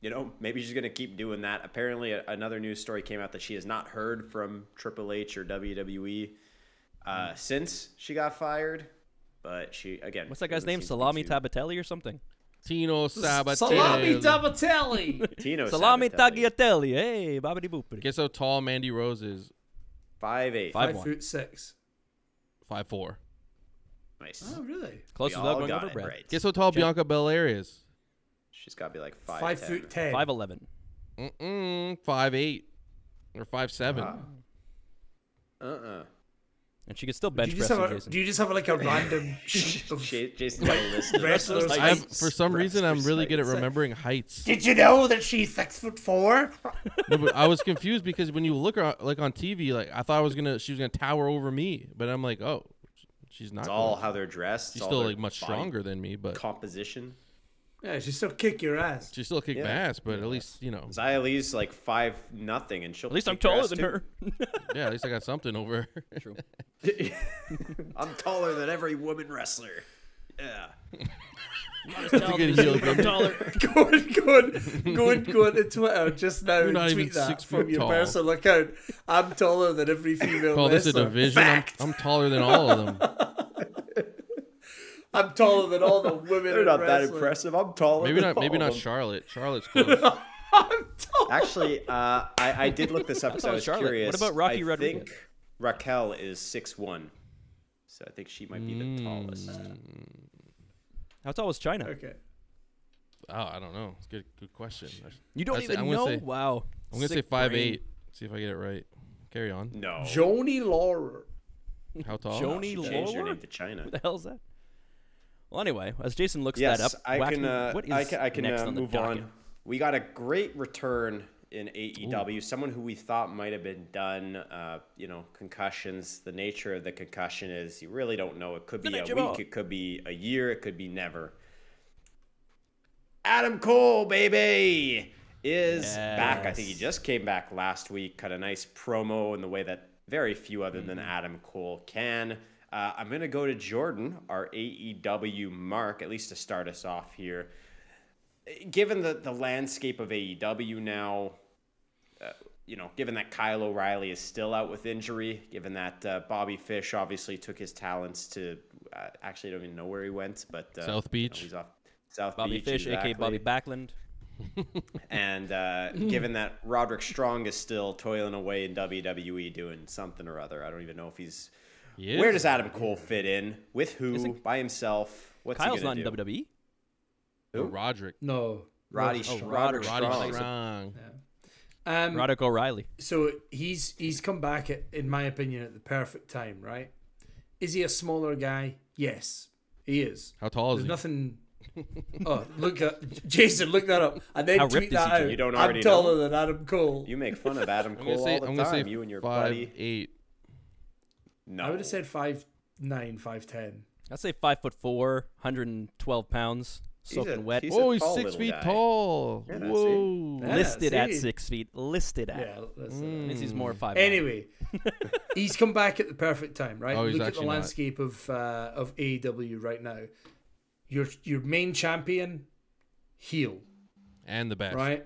you know, maybe she's going to keep doing that. Apparently, a- another news story came out that she has not heard from Triple H or WWE uh, since she got fired. But she, again, What's that guy's doesn't name? seem to be Salami too- Tabatelli or something? Tino Salami Sabatini. Tabatelli. Tino *laughs* Salami Sabbatelli. Tagliatelli. Hey, bobbity boopity. Guess how tall Mandy Rose is? Five eight. Five foot six. Five four. Nice. Oh really? Close We without all going got over it right. Guess how tall Bianca Belair is? She's got to be like five. Five foot ten. Five eleven. Mm-mm, five eight or five seven. Uh uh And she could still Do bench you, press have you, a, Jason. do you just have like a random *laughs* sheet of Jason's got a list of wrestlers' I have, for some reason, I'm really good at remembering heights. Did you know that she's six foot four? *laughs* No, but I was confused because when you look her like on TV, like I thought I was gonna she was gonna tower over me, but I'm like, oh, she's not. It's all how they're dressed. she's it's still like much stronger than me, but Composition. Yeah, she still kick your ass. she still kick my ass. But at least you know, Xia Li's like five nothing, and she'll. At least I'm kick your taller ass than too. her. *laughs* yeah, at least I got something over. her. True. *laughs* I'm taller than every woman wrestler. Yeah. *laughs* That's a good heel, I'm taller. go on, go on, go on, go on to Twitter just now You're and not tweet even that from your tall. personal account. I'm taller than every female Call this a division. I'm, Fact. I'm taller than all of them. I'm taller than all the women. They're in not that wrestling. impressive. I'm taller. Maybe than not. Maybe all not them. Charlotte. Charlotte's *laughs* close. I'm taller. Actually, uh, I, I did look this up *laughs* because I was was Charlotte. curious. What about Rocky I Rodriguez? think Raquel is six one, so I think she might be the tallest. How tall was Chyna? Okay. Oh, I don't know. It's a good. Good question. You don't I'd say- even I'm gonna know? say- wow. I'm gonna say five brain. eight. See if I get it right. Carry on. No. Joanie Laurer. How tall? Joni She changed her Lawler? name to Chyna. Who the hell is that? Well, anyway, as Jason looks Yes, that up, I Wacky, can. Uh, what is I can. I can next uh, on move docket? on. We got a great return in AEW. Someone who we thought might have been done. Uh, you know, concussions. The nature of the concussion is you really don't know. It could be a week. It could be a year. It could be never. Adam Cole, baby, is back. I think he just came back last week. Cut a nice promo in the way that very few other than Adam Cole can. Uh, I'm going to go to Jordan, our AEW mark, at least to start us off here. Given the, the landscape of AEW now, uh, you know, given that Kyle O'Reilly is still out with injury, given that uh, Bobby Fish obviously took his talents to, uh, actually, I don't even know where he went, but uh, South you know, Beach. he's off South Bobby Beach, Fish, aka Bobby exactly. Backlund. *laughs* And uh, given that Roderick Strong is still toiling away in WWE doing something or other, I don't even know if he's. He Where is. does Adam Cole fit in? With who? Isn't- By himself? What's Kyle's he not gonna in do? WWE. Oh, Roderick. No. Roddy, Roddy Str- Strong. Roderick Roddy Strong. Strong. Um, Roderick O'Reilly. so he's he's come back at, in my opinion at the perfect time, right? Is he a smaller guy? Yes, he is. How tall is There's he? nothing. *laughs* Oh, look at Jason. Look that up, and then How tweet that out. You don't already I'm taller know? than Adam Cole. You make fun of Adam *laughs* Cole say all the I'm time. say You and your five buddy. eight. No, I would have said five nine, five ten. I'd say five foot four, 112 pounds, He's a- soaking wet. he's Oh, he's six feet guy. tall. Yeah. Whoa. Yeah. listed at six feet. Listed at. Yeah, that's uh, Means he's more five. Anyway, *laughs* he's come back at the perfect time, right? Oh, he's Look at the actually not. landscape of uh, of AEW right now. Your your main champion, heel, And the best. right?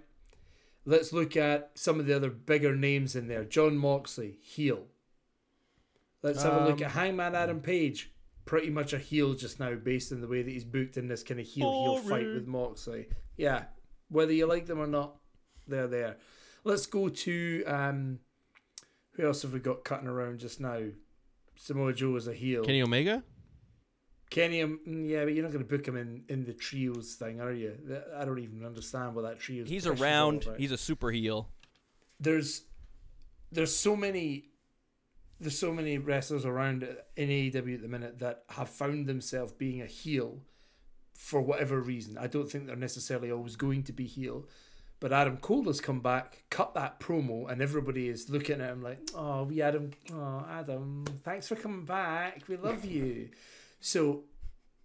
Let's look at some of the other bigger names in there. Jon Moxley, heel. Let's have a look Um, at Hangman Adam Page, pretty much a heel just now, based on the way that he's booked in this kind of heel heel fight with Moxley. Yeah, whether you like them or not, they're there. Let's go to um, who else have we got cutting around just now? Samoa Joe is a heel. Kenny Omega? Kenny, um, yeah, but you're not going to book him in, in the trios thing, are you? I don't even understand what that trios. He's push is all around. He's a super heel. there's there's so many there's so many wrestlers around in AEW at the minute that have found themselves being a heel for whatever reason. I don't think they're necessarily always going to be heel. But Adam Cole has come back, cut that promo, and everybody is looking at him like, "Oh, we Adam, oh Adam, thanks for coming back. We love you." So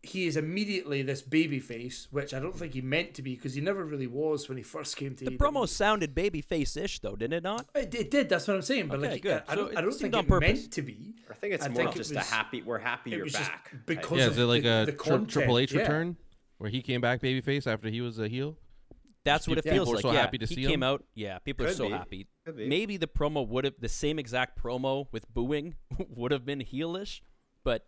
he is immediately this baby face, which I don't think he meant to be because he never really was when he first came to The AEW. promo sounded babyface-ish, though, didn't it not? It, it did. That's what I'm saying. But Okay, like, good. I, I So don't. it I don't seemed think on it purpose. meant to be. I think it's I more think of it just a happy. We're happy you're was just back. because Yeah, of is it like the, a the tri- Triple H yeah. return? Where he came back babyface after he was a heel? That's what it people feels are like. so yeah, happy to he see came him. out. Yeah, people are so be. happy. Maybe the promo would have the same exact promo with booing *laughs* would have been heelish, but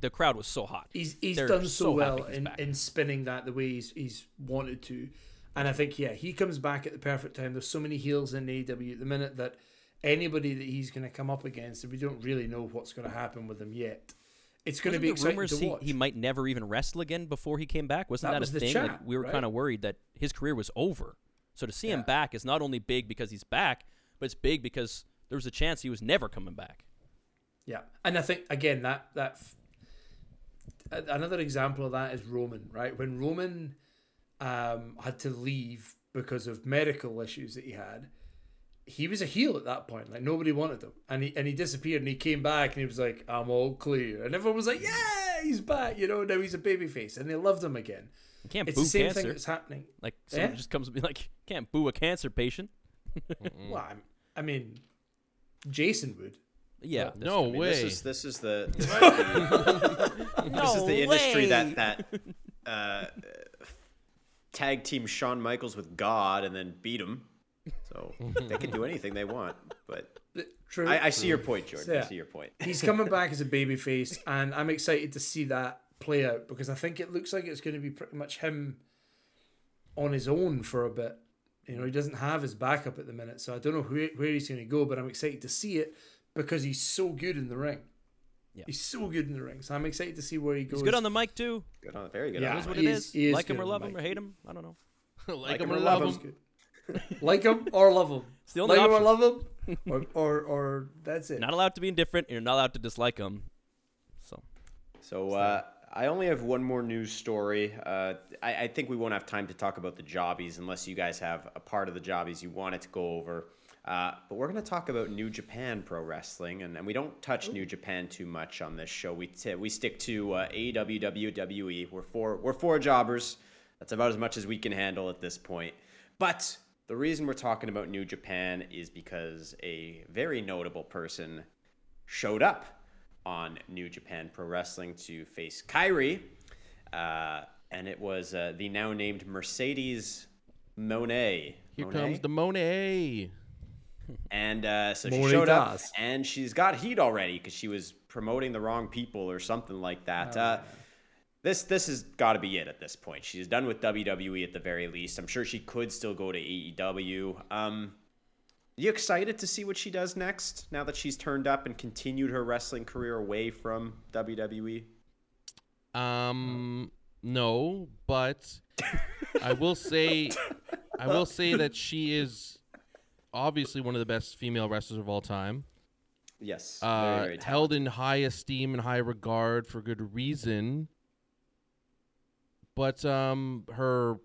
the crowd was so hot. He's he's They're done so, so well in, in spinning that the way he's he's wanted to, and I think yeah he comes back at the perfect time. There's so many heels in AEW at the minute that anybody that he's going to come up against, we don't really know what's going to happen with him yet. It's going to Wasn't be the exciting rumors to he, watch. he might never even wrestle again before he came back? Wasn't That that, was a thing? chat, like we were right? kind of worried that his career was over. So to see him back is not only big because he's back, but it's big because there was a chance he was never coming back. Yeah, and I think again that that another example of that is Roman, right? When Roman um, had to leave because of medical issues that he had, he was a heel at that point. Like nobody wanted him, and he and he disappeared, and he came back, and he was like, "I'm all clear," and everyone was like, "Yeah, he's back!" You know, now he's a babyface, and they loved him again. You can't It's boo the same cancer. thing that's happening. like someone Eh? just comes and be like, can't boo a cancer patient. *laughs* Well, I'm, I mean, Jason would. Yeah. Well, No I mean, way. This is this is the this is the, *laughs* this is the industry that that uh, tag team Shawn Michaels with God and then beat him. So they can do anything they want. But True. I, I see your point, Jordan. I Yeah. see your point. he's coming back as a babyface, and I'm excited to see that play out because I think it looks like it's going to be pretty much him on his own for a bit. You know, he doesn't have his backup at the minute, so I don't know where, where he's going to go, but I'm excited to see it because he's so good in the ring. Yeah. He's so good in the ring, so I'm excited to see where he goes. He's good on the mic too. Good on, very good. Yeah. on Is what mic. it He is. is- he is like him or love him or hate him. I don't know. *laughs* like, him him or or love love him. like him or love him. It's the only like him or love him, *laughs* or, or or that's it. Not allowed to be indifferent. You're not allowed to dislike him. So So uh, I only have one more news story. Uh, I, I think we won't have time to talk about the jobbies unless you guys have a part of the jobbies you wanted to go over. Uh, but we're going to talk about New Japan Pro Wrestling, and, and we don't touch New Japan too much on this show. We t- we stick to uh, AEW, WWE. We're four we're four jobbers. That's about as much as we can handle at this point. But the reason we're talking about New Japan is because a very notable person showed up on New Japan Pro Wrestling to face Kairi, uh, and it was uh, the now named Mercedes Moné. Here Moné? comes the Moné. And uh, so she showed up, and she's got heat already because she was promoting the wrong people or something like that. uh, this this has got to be it at this point. She's done with WWE at the very least. I'm sure she could still go to AEW. Um, you excited to see what she does next now that she's turned up and continued her wrestling career away from? WWE? Um, no, but I will say, I will say that she is obviously one of the best female wrestlers of all time. Yes, Uh, very, very held in high esteem and high regard for good reason. But um, her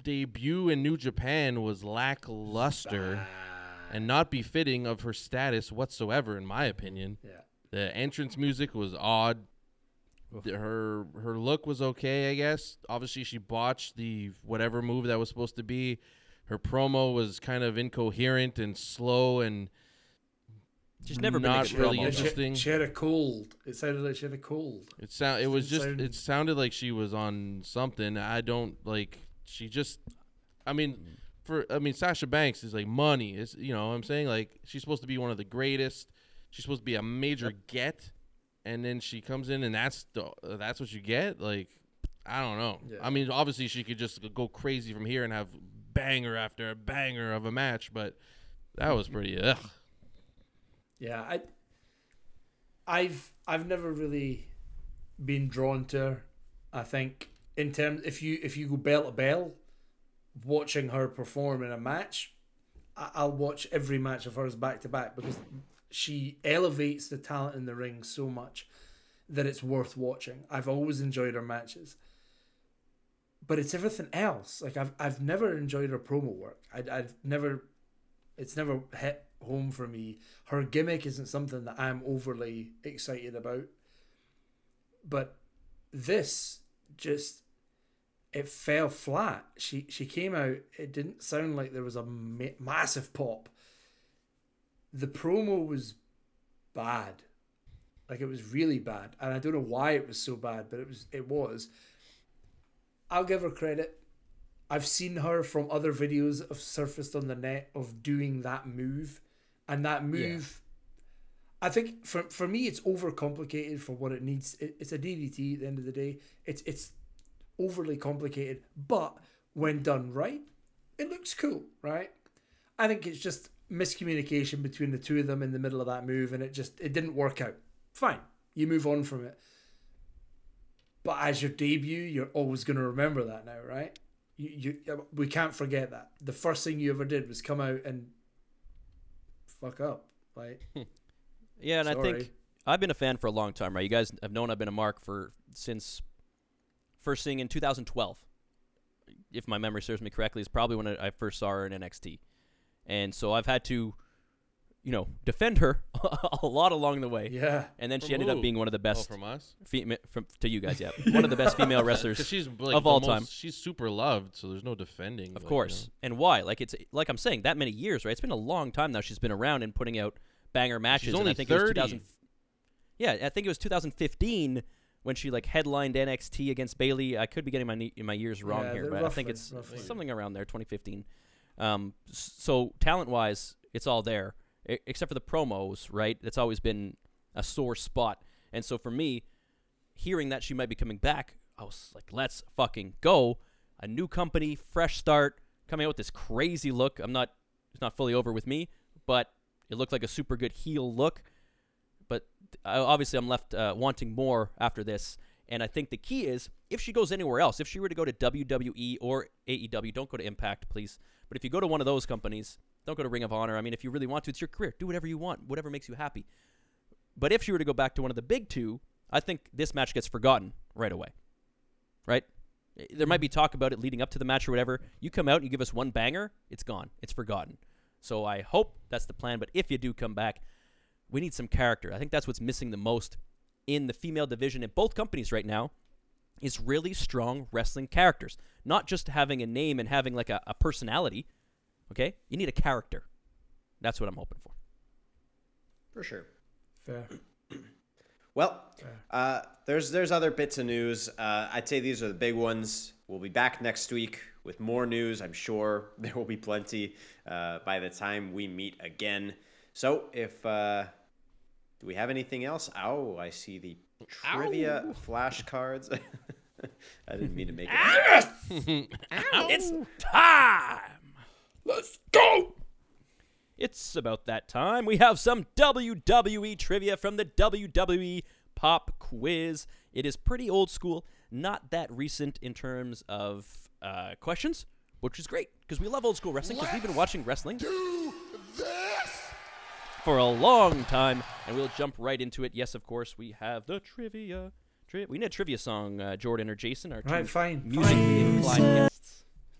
debut in New Japan was lackluster and not befitting of her status whatsoever, in my opinion. Yeah. The entrance music was odd. The- Her her look was okay, I guess. Obviously, she botched the whatever move that was supposed to be. Her promo was kind of incoherent and slow, and She's never been Not a good really promo. And she, Interesting. she had a cold. It sounded like she had a cold. it sound it was just Sound- it sounded like she was on something. I don't like. She just, I mean, for I mean, Sasha Banks is like money. Is you know what I'm saying like she's supposed to be one of the greatest. She's supposed to be a major get, and then she comes in and that's the that's what you get. Like I don't know. Yeah. I mean, obviously she could just go crazy from here and have banger after a banger of a match, but that was pretty. Ugh. Yeah, I, I've I've never really been drawn to her. I think in terms if you if you go bell to bell, watching her perform in a match, I'll watch every match of hers back to back because she elevates the talent in the ring so much that it's worth watching. I've always enjoyed her matches. But it's everything else. Like I've I've never enjoyed her promo work. I I've never it's never hit home for me. Her gimmick isn't something that I'm overly excited about. But this just it fell flat. She she came out. It didn't sound like there was a ma- massive pop. The promo was bad, like it was really bad, and I don't know why it was so bad, but it was it was. I'll give her credit. I've seen her from other videos of surfaced on the net of doing that move, and that move. I think for for me, it's overcomplicated for what it needs. It, it's a DDT at the end of the day. It's it's overly complicated, but when done right, it looks cool, right? I think it's just miscommunication between the two of them in the middle of that move, and it just it didn't work out. Fine, you move on from it. But as your debut, you're always going to remember that now, right? You, you we can't forget that. The first thing you ever did was come out and fuck up, like *laughs* Yeah, and I think I've been a fan for a long time, right? You guys have known I've been a mark for since first seeing in 2012. If my memory serves me correctly, is probably when I first saw her in NXT, and so I've had to, you know, defend her *laughs* a lot along the way. yeah, And then she From ended up being one of the Oh, best from us. fema- from to you guys, yeah, *laughs* one of the best female wrestlers *laughs* she's like of all most- time. She's super loved, so there's no defending. Of like, you course. know. And why? Like it's like I'm saying, that many years, right? It's been a long time now she's been around and putting out banger matches. and only I think it was 2000 Yeah, I think it was 2015 when she like headlined NXT against Bayley. I could be getting my ne- my years wrong Yeah, here, they're but I think it's roughly. something around there, 2015. Um, so talent-wise, it's all there, except for the promos, right? That's always been a sore spot. And so for me, hearing that she might be coming back, I was like, let's fucking go. A new company, fresh start, coming out with this crazy look. I'm not, it's not fully over with me, but it looked like a super good heel look. But I, obviously, I'm left uh, wanting more after this. And I think the key is if she goes anywhere else, if she were to go to WWE or AEW, don't go to Impact, please. But if you go to one of those companies, don't go to Ring of Honor. I mean, if you really want to, it's your career. Do whatever you want, whatever makes you happy. But if she were to go back to one of the big two, I think this match gets forgotten right away. Right? Eh, there might be talk about it leading up to the match or whatever. You come out and you give us one banger, it's gone. It's forgotten. So I hope that's the plan. But if you do come back, we need some character. I think that's what's missing the most in the female division in both companies right now is really strong wrestling characters. Not just having a name and having like a, a personality. Okay? You need a character. That's what I'm hoping for. For sure. Fair. *clears throat* Well, uh, there's there's other bits of news. Uh, I'd say these are the big ones. We'll be back next week with more news. I'm sure *laughs* there will be plenty uh, by the time we meet again. So if uh, do we have anything else? Oh, I see the trivia flashcards. *laughs* I didn't mean to make it. *laughs* It's time. Let's go. It's about that time. We have some WWE trivia from the WWE Pop Quiz. It is pretty old school, not that recent in terms of uh, questions, which is great because we love old school wrestling because we've been watching wrestling for a long time, and we'll jump right into it. Yes, of course, we have the trivia. Tri- we need a trivia song, uh, Jordan or Jason, our Right, fine, musically fine. inclined guests.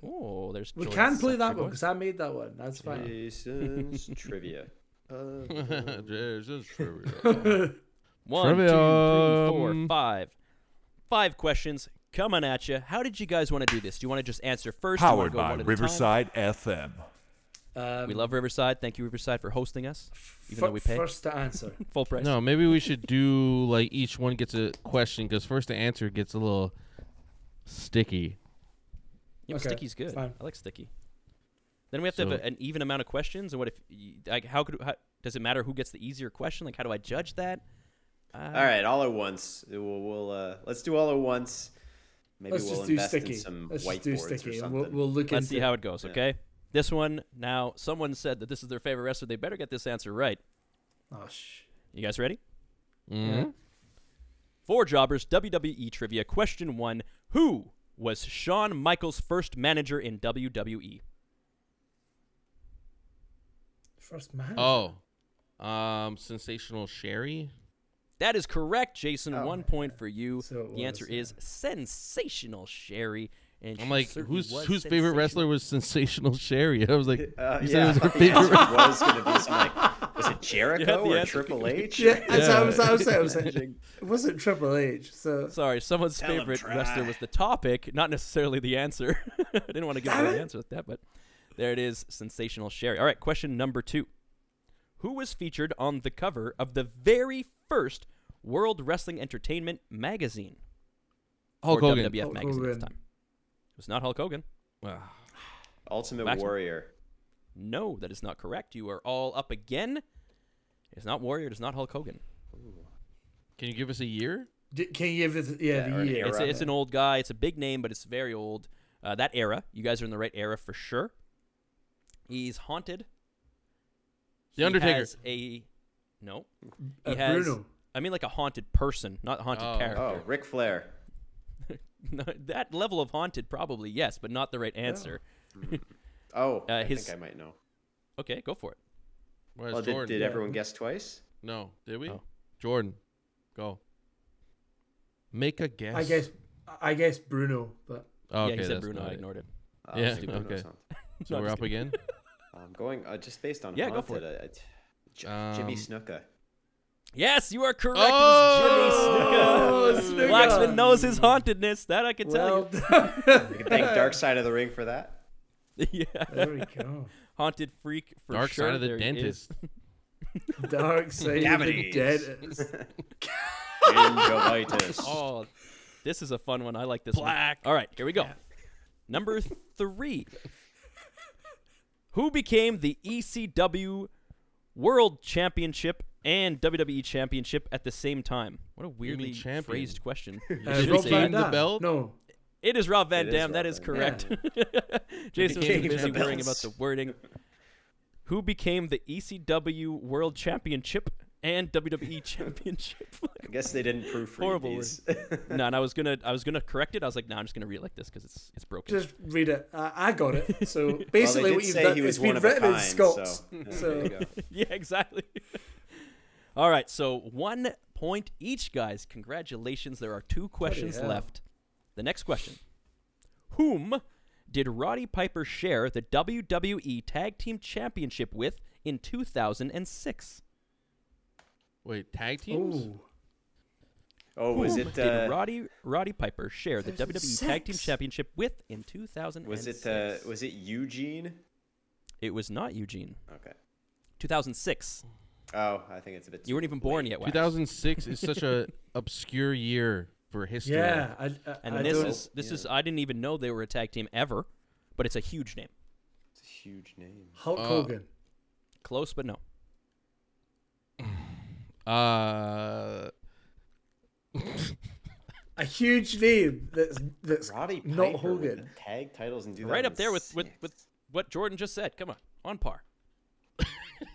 Oh, there's We Jordan's can play that one because I made that one. That's fine. Jason's *laughs* trivia. *laughs* Uh, Jesus, trivia. *laughs* One, two, three, four, Trivium. five. Five questions coming at you. How did you guys want to do this? Do you want to just answer first? Do you wanna Powered go by one at a time? Riverside FM. Um, We love Riverside. Thank you, Riverside, for hosting us, even fir- though we pay First to answer. full price. no, maybe we should do like each one gets a question because first the answer gets a little sticky. Yeah, Okay, Sticky's good. fine. I like Sticky. Then we have to have a, an even amount of questions. And what if, y- like, how could, how, does it matter who gets the easier question? Like, how do I judge that? Uh, all right, all at once. We'll, we'll uh, let's do all at once. Maybe Let's we'll just do invest sticky. in some Let's just whiteboards do or sticky, and something. we'll, we'll look Let's into see how it goes, Yeah. okay? This one, now, someone said that this is their favorite wrestler. They better get this answer right. Oh, sh- You guys ready? Mm-hmm. Four jobbers, WWE trivia. Question one Who was Shawn Michaels' first manager in? WWE? First man. Oh, um, sensational Sherri. That is correct, Jason. Oh. One point for you. So it the answer was, yeah. is sensational Sherri. And I'm like, certainly who's whose favorite wrestler was sensational Sherri? *laughs* I was like, Uh, you yeah, said it was her *laughs* the answer favorite. was going to be some like, was it *laughs* Jericho or answer. Triple H? Yeah, that's what I was, I was saying. I was *laughs* Managing- it wasn't Triple H. So Sorry, someone's Tell 'em favorite wrestler was the topic, not necessarily the answer. *laughs* I didn't want to give away the answer with that, but there it is. Sensational Sherri. All right, question number two. Who was featured on the cover of the very first World Wrestling Entertainment magazine? Hulk or Hogan. WWF Hulk magazine at this time. It was not Hulk Hogan. Ultimate Maximum. Warrior. No, that is not correct. You are all up again. It's not Warrior. It is not Hulk Hogan. Can you give us a year? D- can you give us Yeah, Yeah, the year. It's, Era. it's an old guy. It's a big name, but it's very old. Uh, that era. You guys are in the right era for sure. He's haunted. The He Undertaker. has a no. Uh, has. Bruno. I mean, like a haunted person, not haunted Oh. character. Oh, Ric Flair. *laughs* That level of haunted, probably yes, but not the right answer. *laughs* Oh, Uh, I his- think I might know. Okay, go for it. Well, did, did Yeah. everyone guess twice? No, did we? Oh. Jordan, go. Make a guess. I guess. I guess Bruno, but Oh, okay, yeah, he said Bruno. I ignored it. Oh, Yeah, stupid okay. So No, we're *laughs* up again. *laughs* I'm going uh, just based on Yeah, go for haunted. uh, uh, J- Jimmy Um, Snuka. Yes, you are correct. Oh, it is Jimmy Snuka. Snuka. Blacksman knows his hauntedness. That I can well, tell *laughs* You can thank Dark Side of the Ring for that. You. *laughs* yeah. there we go. Haunted freak for Dark sure. side of the There dentist. *laughs* Dark side of the dentist. *laughs* Gingivitis. Oh, this is a fun one. I like this Black. one. All right, here we go. Number three. Who became the ECW World Championship and WWE Championship at the same time? What a weirdly phrased question. Uh, Should Rob we Van name the Dam. belt? No. It is Rob Van It is Dam. Rob That is Van correct. *laughs* Jason was too busy worrying about the wording. Who became the ECW World Championship and WWE *laughs* Championship? I guess they didn't proofread Horrible these. no, and I was gonna, I was gonna correct it. I was like, no, I'm just gonna read it like this because it's, it's broken. Just read it. I, I got it. *laughs* So basically, they what you've say done he was one been of a written in. Scots. So, yeah, So- there you go. yeah, exactly. All right, so one point each, guys. Congratulations. There are two questions left. The next question Whom did Roddy Piper share the WWE Tag Team Championship with in 2006? Wait, tag teams? Oh, Oh, was Whom it did uh, Roddy Roddy Piper share the WWE Tag Team Championship with in 2006? was it uh, was it Eugene? It was not Eugene. Okay. 2006. Oh, I think it's a bit. You weren't even born yet. Wax. 2006 is such a *laughs* obscure year for history. yeah. I, I, And I this is this yeah. is I didn't even know they were a tag team ever, but it's a huge name. It's a huge name. Hulk Uh, Hogan. Close, but no. *sighs* Uh, *laughs* A huge name that's that's Roddy Piper not with Hogan. tag titles in Right up there with, with, with what Jordan just said. Come on, on par. *laughs*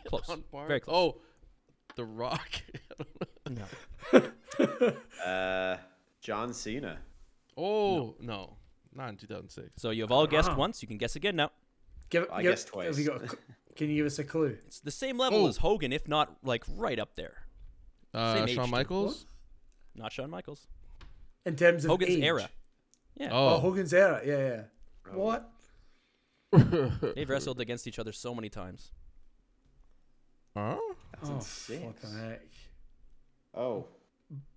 Close. on par. Very close. Oh, The Rock. *laughs* No. uh, John Cena. oh no, not in 2006. So you have all guessed Wow. once. You can guess again now. Give, I give- guessed twice. Have you got a can you give us a clue? It's the same level Oh. as Hogan, if not like right up there. Uh, Shawn too. Michaels. Not Shawn Michaels. In terms of Hogan's age? era. Yeah. Oh, Oh, Hogan's era. Yeah, yeah. What? *laughs* They've wrestled against each other so many times. Huh? That's oh, insane. fucking heck. Oh,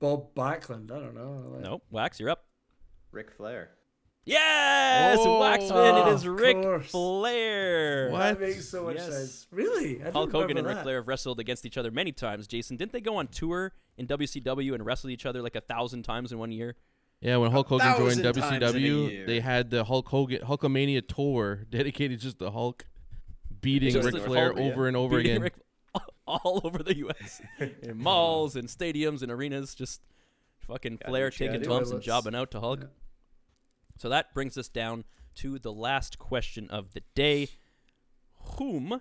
Bob Backlund. I don't know. Like- No, Wax, you're up. Ric Flair. Yes, Oh. Waxman. It is Of Ric course. Flair. What? That makes so much Yes. sense. Really? I Hulk Hogan remember and Ric. Flair have wrestled against each other many times. Jason, didn't they go on tour in WCW and wrestle each other like a thousand times in one year? Yeah, when Hulk Hogan joined thousand times in a WCW, they had the Hulk Hogan Hulkamania tour *laughs* dedicated just to Hulk beating Just Ric Flair Hulk, yeah. over and over Beating again. Ric- *laughs* all over the U.S. *laughs* in malls and stadiums and arenas, just fucking Gotta Flair do what you taking gotta do. bumps and Toilets. jobbing out to Hulk. Yeah. So that brings us down to the last question of the day: Whom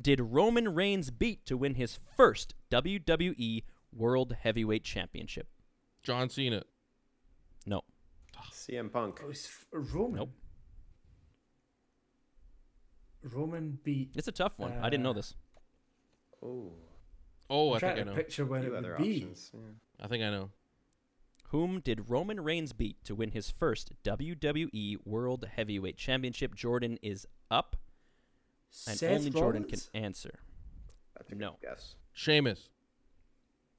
did Roman Reigns beat to win his first WWE World Heavyweight Championship? John Cena. No. CM Punk. Oh, it's Roman. Nope. Roman beat. It's a tough one. I didn't know Uh, this. Oh, Oh, I I'm trying think I know. picture when few it would be. Yeah. I think I know. Whom did Roman Reigns beat to win his first WWE World Heavyweight Championship? Jordan is up, and Seth only Jordan can answer. That's a No. good guess. Sheamus.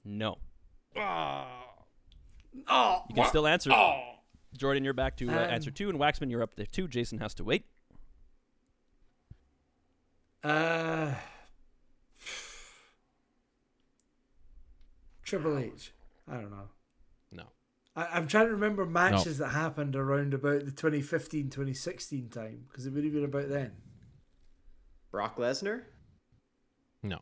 No. Oh, You can still answer. Jordan, you're back to uh, Um, answer two, and Waxman, you're up there too. Jason has to wait. Uh, Triple H. I don't know. No. I, I'm trying to remember matches that happened around about the 2015 2016 time because it would have been about then. Brock Lesnar. No.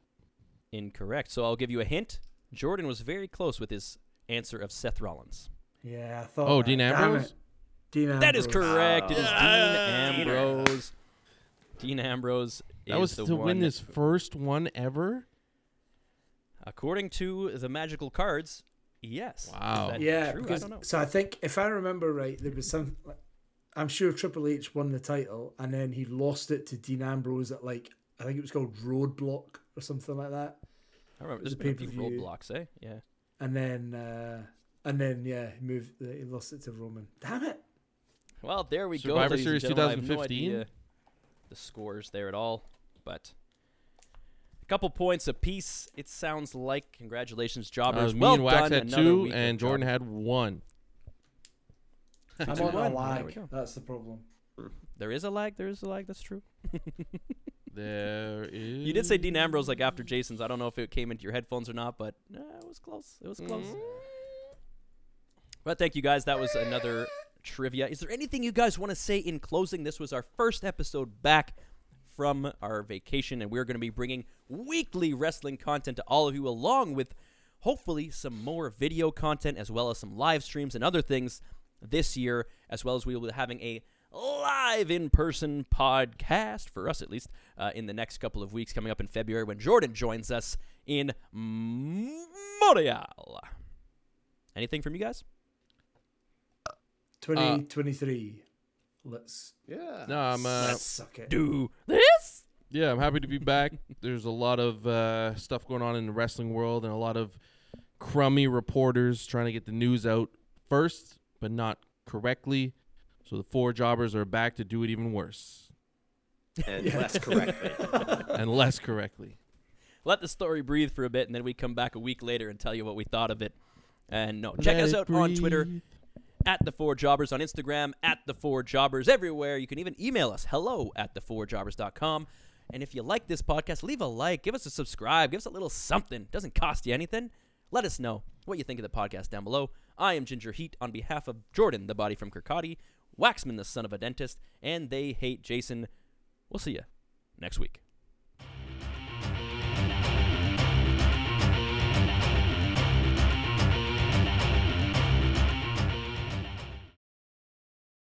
Incorrect. So I'll give you a hint. Jordan was very close with his answer of Seth Rollins. Yeah, I thought. Oh, that. Dean ah. Ambrose? Dean Ambrose. That is correct. It is. Dean Ambrose. Dean Ambrose. That was the to one win his first one ever. According to the magical cards, yes. Wow. Yeah, true? I don't know. so I think if I remember right, there was some. I'm sure Triple H won the title and then he lost it to Dean Ambrose at like I think it was called Roadblock or something like that. I remember. It was a been a few pay-per-view. roadblocks, eh? Yeah. And then uh and then yeah, he moved. He lost it to Roman. Damn it! Well, there we go. Survivor Series gentlemen. I have no 2015? the scores there at all, but a couple points apiece. It sounds like. Congratulations, Uh, jobbers. me well and Wax done. had Another two, and Jordan had one. I'm on one. a lag. That's the problem. There is a lag. There is a lag. That's true. *laughs* There is. You did say Dean Ambrose like after Jason's. I don't know if it came into your headphones or not, but uh, it was close. It was close. But thank you guys. That was another trivia. Is there anything you guys want to say in closing? This was our first episode back from our vacation, and we're going to be bringing weekly wrestling content to all of you, along with hopefully some more video content, as well as some live streams and other things this year, as well as we will be having a live in person podcast, for us at least, uh, in the next couple of weeks coming up in February when Jordan joins us in Montreal. Anything from you guys? Twenty twenty three. Let's Yeah. No, I'm. Uh, let's suck it. Do this? yeah, I'm happy to be back. *laughs* There's a lot of uh, stuff going on in the wrestling world and a lot of crummy reporters trying to get the news out first, but not correctly. So the four jobbers are back to do it even worse and less correctly. *laughs* and less correctly. Let the story breathe for a bit, and then we come back a week later and tell you what we thought of it. And no, check Let us it out on Twitter breathe. At the Four Jobbers on Instagram at the Four Jobbers everywhere. You can even email us hello at thefourjobbers.com. And if you like this podcast, leave a like, give us a subscribe, give us a little something. Doesn't cost you anything. Let us know what you think of the podcast down below. I am Ginger Heat on behalf of Jordan, the body from Kirkcaldy, Waxman, the son of a dentist, and they hate Jason. We'll see you next week.